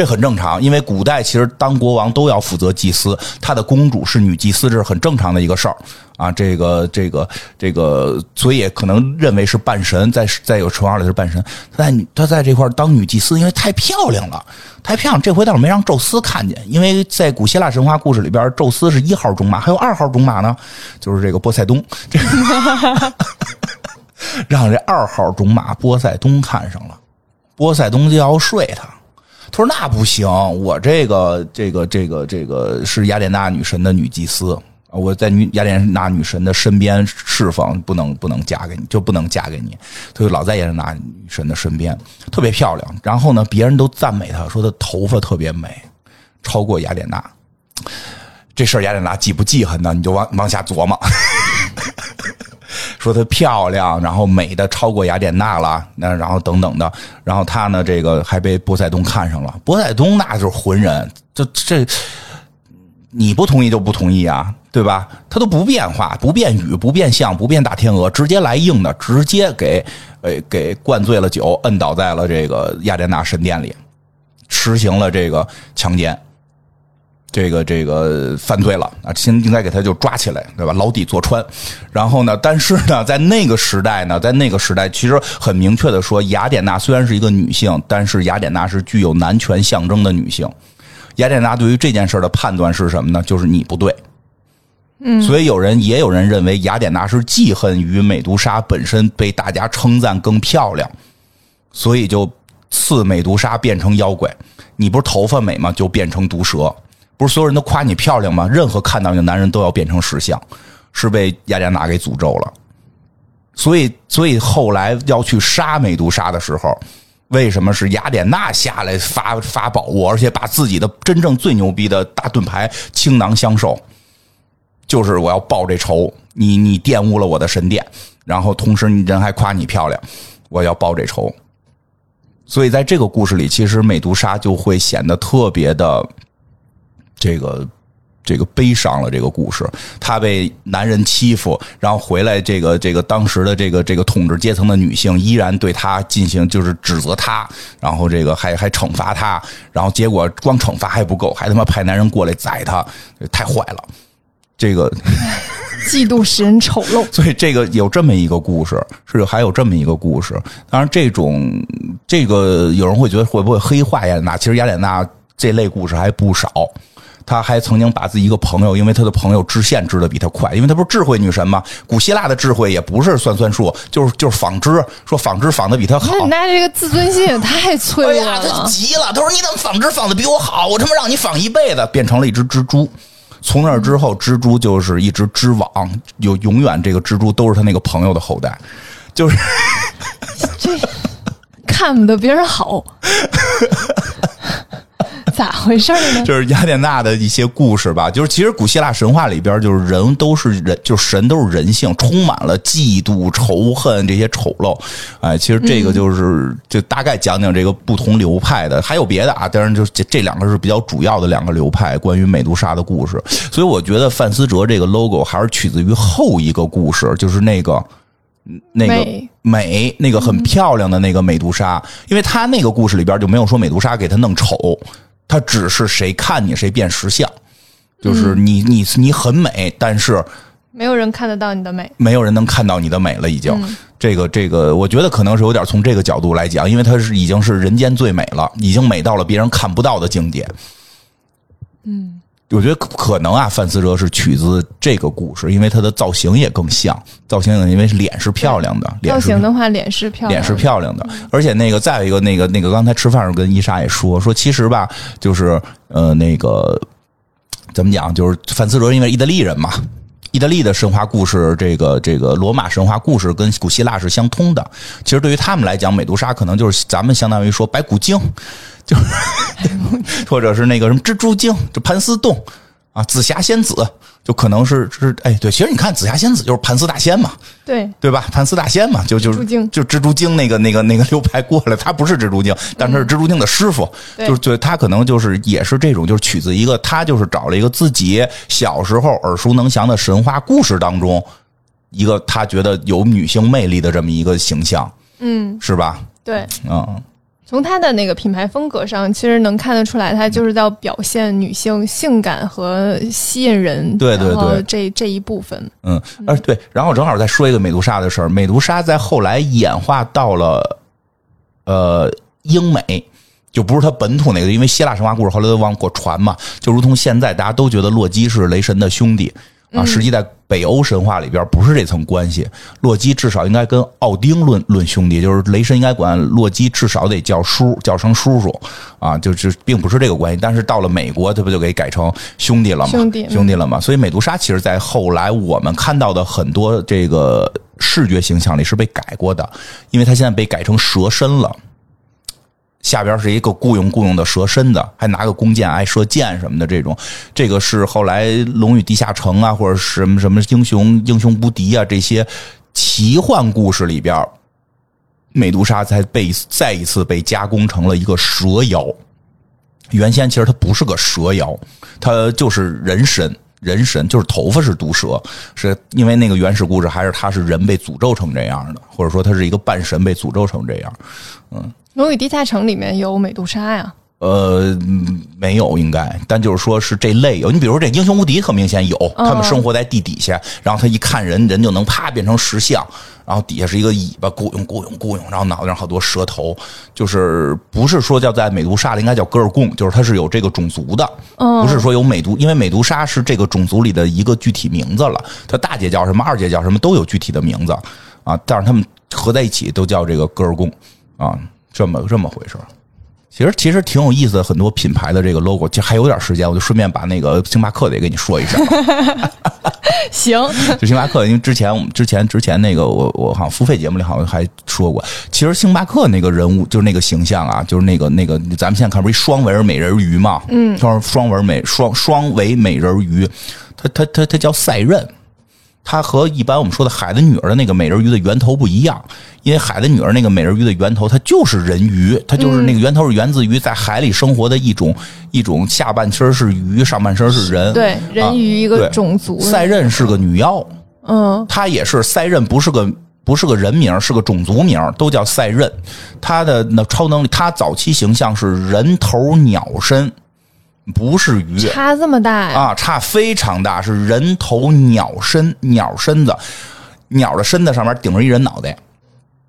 这很正常，因为古代其实当国王都要负责祭司，他的公主是女祭司，这是很正常的一个事儿啊。这个这个这个，所以也可能认为是半神，在在有传话里是半神。他在女他在这块儿当女祭司，因为太漂亮了，太漂亮。这回倒是没让宙斯看见，因为在古希腊神话故事里边，宙斯是一号种马，还有二号种马呢，就是这个波塞冬。这 让这二号种马波塞冬看上了，波塞冬就要睡他。他说：“那不行，我这个这个这个这个是雅典娜女神的女祭司，我在女雅典娜女神的身边侍奉，不能不能嫁给你，就不能嫁给你。他就老在雅典娜女神的身边，特别漂亮。然后呢，别人都赞美她，说她头发特别美，超过雅典娜。这事儿雅典娜记不记恨呢？你就往往下琢磨。”说她漂亮，然后美的超过雅典娜了，那然后等等的，然后她呢，这个还被波塞冬看上了。波塞冬那就是浑人，这这你不同意就不同意啊，对吧？他都不变化，不变语，不变相，不变大天鹅，直接来硬的，直接给呃给灌醉了酒，摁倒在了这个雅典娜神殿里，实行了这个强奸。这个这个犯罪了啊，现应该给他就抓起来，对吧？牢底坐穿。然后呢，但是呢，在那个时代呢，在那个时代，其实很明确的说，雅典娜虽然是一个女性，但是雅典娜是具有男权象征的女性。雅典娜对于这件事的判断是什么呢？就是你不对。嗯，所以有人也有人认为雅典娜是记恨于美杜莎本身被大家称赞更漂亮，所以就赐美杜莎变成妖怪。你不是头发美吗？就变成毒蛇。不是所有人都夸你漂亮吗？任何看到你的男人都要变成石像，是被雅典娜给诅咒了。所以，所以后来要去杀美杜莎的时候，为什么是雅典娜下来发发宝物，而且把自己的真正最牛逼的大盾牌倾囊相授？就是我要报这仇，你你玷污了我的神殿，然后同时你人还夸你漂亮，我要报这仇。所以在这个故事里，其实美杜莎就会显得特别的。这个这个悲伤了，这个故事，她被男人欺负，然后回来，这个这个当时的这个这个统治阶层的女性依然对她进行就是指责她，然后这个还还惩罚她，然后结果光惩罚还不够，还他妈派男人过来宰她，太坏了。这个 嫉妒使人丑陋，所以这个有这么一个故事，是还有这么一个故事。当然，这种这个有人会觉得会不会黑化雅典娜？其实雅典娜这类故事还不少。他还曾经把自己一个朋友，因为他的朋友织线织的比他快，因为他不是智慧女神吗？古希腊的智慧也不是算算术，就是就是纺织，说纺织纺的比他好。那这个自尊心也太脆弱哎呀，他了。急了，他说：“你怎么纺织纺的比我好？我他妈让你纺一辈子，变成了一只蜘蛛。”从那之后，蜘蛛就是一只织网，有永远这个蜘蛛都是他那个朋友的后代，就是 这看不得别人好，咋回事呢？就是雅典娜的一些故事吧。就是其实古希腊神话里边，就是人都是人，就是神都是人性，充满了嫉妒、仇恨这些丑陋。哎，其实这个就是就大概讲讲这个不同流派的，还有别的啊。当然，就这这两个是比较主要的两个流派关于美杜莎的故事。所以我觉得范思哲这个 logo 还是取自于后一个故事，就是那个。那个美，那个很漂亮的那个美杜莎，因为他那个故事里边就没有说美杜莎给他弄丑，他只是谁看你谁变石像，就是你你你很美，但是没有人看得到你的美，没有人能看到你的美了，已经。这个这个，我觉得可能是有点从这个角度来讲，因为它是已经是人间最美了，已经美到了别人看不到的境界，嗯。我觉得可能啊，范思哲是取自这个故事，因为他的造型也更像。造型因为脸是漂亮的，造型的话脸是漂亮脸是漂亮的，而且那个再有一个那个那个刚才吃饭时候跟伊莎也说说，其实吧，就是呃那个怎么讲，就是范思哲因为意大利人嘛，意大利的神话故事，这个这个罗马神话故事跟古希腊是相通的。其实对于他们来讲，美杜莎可能就是咱们相当于说白骨精。就是，或者是那个什么蜘蛛精，就盘丝洞啊，紫霞仙子，就可能是是哎，对，其实你看紫霞仙子就是盘丝大仙嘛，对对吧？盘丝大仙嘛，就就就蜘蛛精那个那个那个 流派过来，他不是蜘蛛精，但是是蜘蛛精的师傅，就是对他可能就是也是这种，就是取自一个他就是找了一个自己小时候耳熟能详的神话故事当中一个他觉得有女性魅力的这么一个形象，嗯，是吧？对，嗯。从它的那个品牌风格上，其实能看得出来，它就是要表现女性性感和吸引人。对对对，这这一部分。嗯，啊对，然后正好再说一个美杜莎的事儿。美杜莎在后来演化到了，呃，英美，就不是它本土那个，因为希腊神话故事后来都往过传嘛，就如同现在大家都觉得洛基是雷神的兄弟。啊，实际在北欧神话里边不是这层关系。洛基至少应该跟奥丁论论兄弟，就是雷神应该管洛基至少得叫叔，叫声叔叔。啊，就是并不是这个关系。但是到了美国，他不就给改成兄弟了吗？兄弟，兄弟了吗？所以美杜莎其实，在后来我们看到的很多这个视觉形象里是被改过的，因为他现在被改成蛇身了。下边是一个雇佣雇佣的蛇身的，还拿个弓箭爱射箭什么的这种，这个是后来《龙与地下城》啊，或者什么什么英雄英雄无敌啊这些奇幻故事里边，美杜莎才被再一次被加工成了一个蛇妖。原先其实它不是个蛇妖，它就是人身，人神就是头发是毒蛇，是因为那个原始故事还是他是人被诅咒成这样的，或者说他是一个半神被诅咒成这样，嗯。《龙与地下城》里面有美杜莎呀？呃，没有，应该，但就是说是这类有。你比如说这英雄无敌，特明显有，他们生活在地底下，然后他一看人，人就能啪变成石像，然后底下是一个尾巴，咕涌咕涌咕涌，然后脑袋上好多蛇头，就是不是说叫在美杜莎的应该叫戈尔贡，就是他是有这个种族的，不是说有美杜，因为美杜莎是这个种族里的一个具体名字了，他大姐叫什么，二姐叫什么都有具体的名字啊，但是他们合在一起都叫这个戈尔贡啊。这么这么回事其实其实挺有意思的，很多品牌的这个 logo，就还有点时间，我就顺便把那个星巴克的也给你说一下。行，就星巴克，因为之前我们之前之前那个我我好像付费节目里好像还说过，其实星巴克那个人物就是那个形象啊，就是那个那个咱们现在看不是双尾美人鱼嘛？嗯，双双尾美双双尾美人鱼，他他他他叫赛壬。它和一般我们说的海的女儿的那个美人鱼的源头不一样，因为海的女儿那个美人鱼的源头它就是人鱼，它就是那个源头是源自于在海里生活的一种一种下半身是鱼，上半身是人，对人鱼一个种族。赛壬是个女妖，嗯，她也是赛壬，不是个不是个人名，是个种族名，都叫赛壬。她的那超能力，她早期形象是人头鸟身。不是鱼，差这么大呀啊！差非常大，是人头鸟身，鸟身子，鸟的身子上面顶着一人脑袋。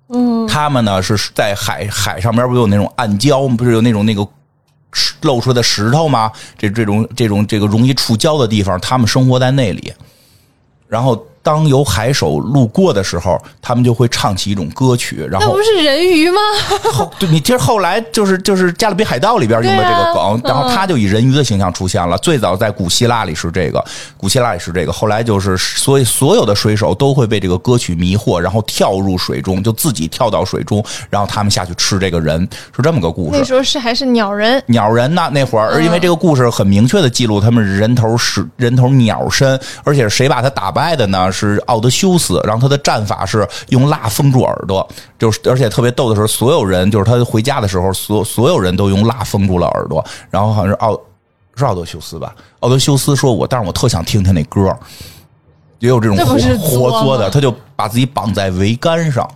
嗯，他们呢是在海海上面，不有那种暗礁，不是有那种那个露出来的石头吗？这这种这种这个容易触礁的地方，他们生活在那里。然后当有海手路过的时候，他们就会唱起一种歌曲，然后那不是人鱼吗？后 对你其实后来就是就是《加勒比海盗》里边用的这个梗，啊然后他就以人鱼的形象出现了。最早在古希腊里是这个，古希腊里是这个，后来就是所以所有的水手都会被这个歌曲迷惑，然后跳入水中，就自己跳到水中，然后他们下去吃这个人，是这么个故事。那时候是还是鸟人，鸟人呢？那会儿，而因为这个故事很明确的记录他们人头是人头鸟身，而且是谁把他打败的呢？是奥德修斯。然后他的战法是用蜡封住耳朵，就是而且特别逗的时候，所有人就是他回家的时候，所所有人都用蜡封住了耳朵。然后好像是奥是奥德修斯吧？奥德修斯说我，但是我特想听听那歌，也有这种活活作作的，他就把自己绑在桅杆上。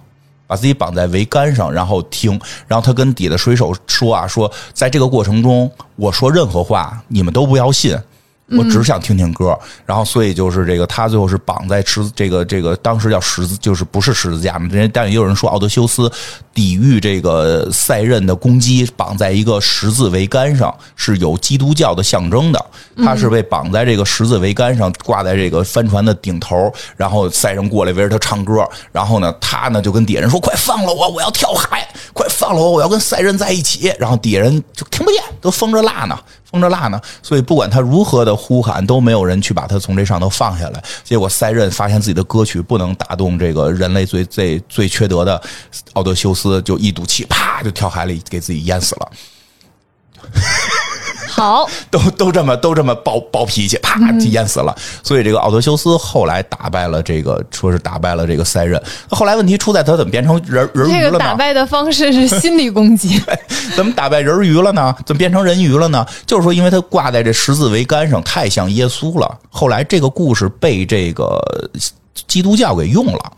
把自己绑在桅杆上，然后听，然后他跟底下的水手说啊，说在这个过程中，我说任何话你们都不要信，我只想听听歌。然后所以就是这个，他最后是绑在十字这个这个当时叫十字，就是不是十字架嘛？人但也有人说奥德修斯抵御这个赛壬的攻击，绑在一个十字桅杆上，是有基督教的象征的。他是被绑在这个十字桅杆上，挂在这个帆船的顶头，然后赛人过来围着他唱歌，然后呢，他呢就跟底下人说：“快放了我，我要跳海！快放了我，我要跟赛人在一起。”然后底下人就听不见，都封着蜡呢，封着蜡呢。所以不管他如何的呼喊，都没有人去把他从这上头放下来。结果塞壬发现自己的歌曲不能打动这个人类最最最缺德的奥德修斯，就一赌气，啪就跳海里给自己淹死了。好，都都这么都这么暴暴脾气，啪就淹死了。所以这个奥德修斯后来打败了这个，说是打败了这个塞壬。后来问题出在他怎么变成人人鱼这了呢？这个打败的方式是心理攻击，怎么打败人鱼了呢？怎么变成人鱼了呢？就是说，因为他挂在这十字桅杆上，太像耶稣了。后来这个故事被这个基督教给用了。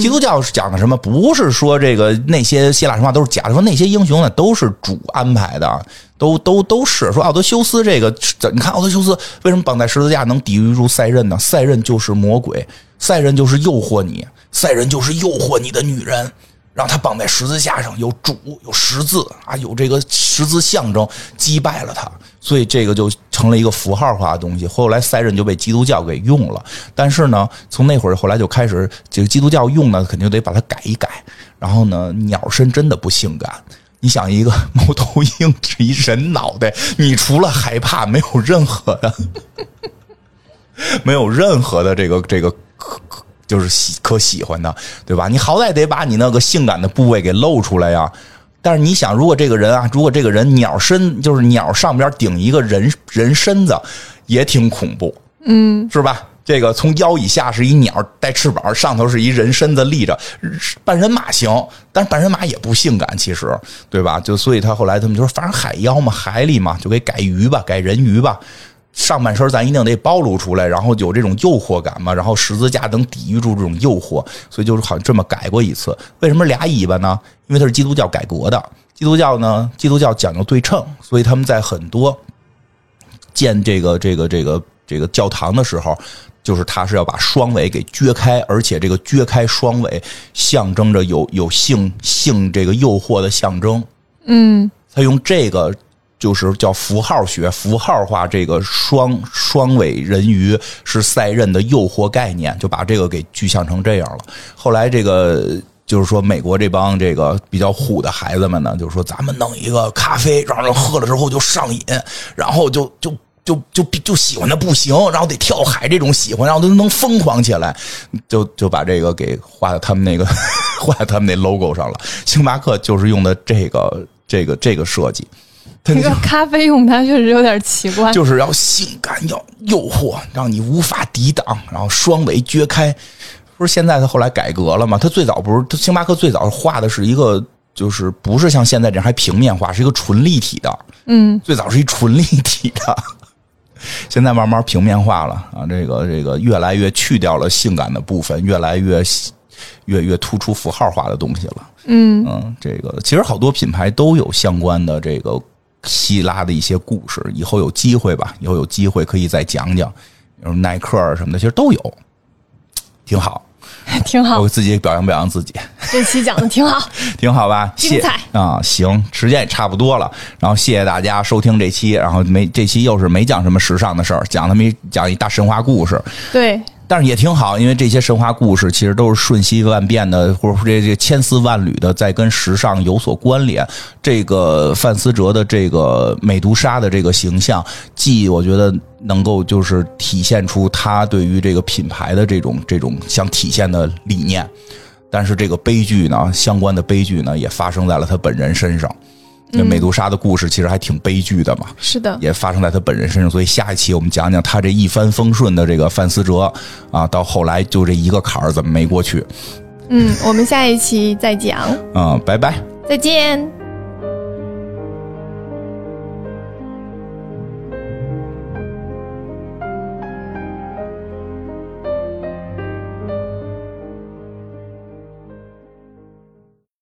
基督教讲的什么？不是说这个那些希腊神话都是假的，说那些英雄呢都是主安排的，都都都是说奥德修斯这个，你看奥德修斯为什么绑在十字架能抵御住赛壬呢？赛壬就是魔鬼，赛壬就是诱惑你，赛壬就是诱惑你的女人。让他绑在十字架上，有主，有十字啊，有这个十字象征，击败了他，所以这个就成了一个符号化的东西。后来塞壬就被基督教给用了，但是呢，从那会儿后来就开始，这个基督教用呢，肯定得把它改一改。然后呢，鸟身真的不性感。你想，一个猫头鹰是一人脑袋，你除了害怕，没有任何的，没有任何的这个这个可可就是喜可喜欢的，对吧？你好歹得把你那个性感的部位给露出来呀。但是你想，如果这个人啊，如果这个人鸟身就是鸟上边顶一个人人身子，也挺恐怖，嗯，是吧？这个从腰以下是一鸟带翅膀，上头是一人身子立着，半人马行，但是半人马也不性感，其实对吧？就所以他后来他们就说，反正海妖嘛，海里嘛，就给改鱼吧，改人鱼吧。上半身咱一定得暴露出来，然后有这种诱惑感嘛，然后十字架能抵御住这种诱惑，所以就是好像这么改过一次。为什么俩尾巴呢？因为它是基督教改革的，基督教呢，基督教讲究对称，所以他们在很多建这个这个这个这个教堂的时候，就是他是要把双尾给撅开，而且这个撅开双尾象征着有有性性这个诱惑的象征。嗯，他用这个就是叫符号学，符号化这个双双尾人鱼是赛壬的诱惑概念，就把这个给具象成这样了。后来这个。就是说，美国这帮这个比较虎的孩子们呢，就是说，咱们弄一个咖啡，让人喝了之后就上瘾，然后就就就就就喜欢的不行，然后得跳海这种喜欢，然后都能疯狂起来，就就把这个给画在他们那个画在他们那 logo 上了。星巴克就是用的这个这个这个设计。这个咖啡用它确实有点奇怪，就是要性感，要诱惑，让你无法抵挡，然后双尾撅开。不是现在它后来改革了吗？它最早不是他星巴克最早画的是一个，就是不是像现在这样还平面化，是一个纯立体的。嗯，最早是一纯立体的，现在慢慢平面化了啊。这个这个越来越去掉了性感的部分，越来越越越突出符号化的东西了。嗯嗯，这个其实好多品牌都有相关的这个希腊的一些故事，以后有机会吧，以后有机会可以再讲讲，比如耐克啊什么的，其实都有，挺好。挺好我，自己表扬表扬自己，这期讲的挺好，挺好吧？谢精彩啊！行，时间也差不多了，然后谢谢大家收听这期，然后没这期又是没讲什么时尚的事儿，讲他们一讲一大神话故事，对，但是也挺好，因为这些神话故事其实都是瞬息万变的，或者说这这千丝万缕的，在跟时尚有所关联。这个范思哲的这个美杜莎的这个形象，既我觉得能够就是体现出他对于这个品牌的这种这种想体现的理念，但是这个悲剧呢，相关的悲剧呢，也发生在了他本人身上。那美杜莎的故事其实还挺悲剧的嘛，是的，也发生在他本人身上。所以下一期我们讲讲他这一帆风顺的这个范思哲啊，到后来就这一个坎儿怎么没过去？嗯，我们下一期再讲。嗯，拜拜，再见。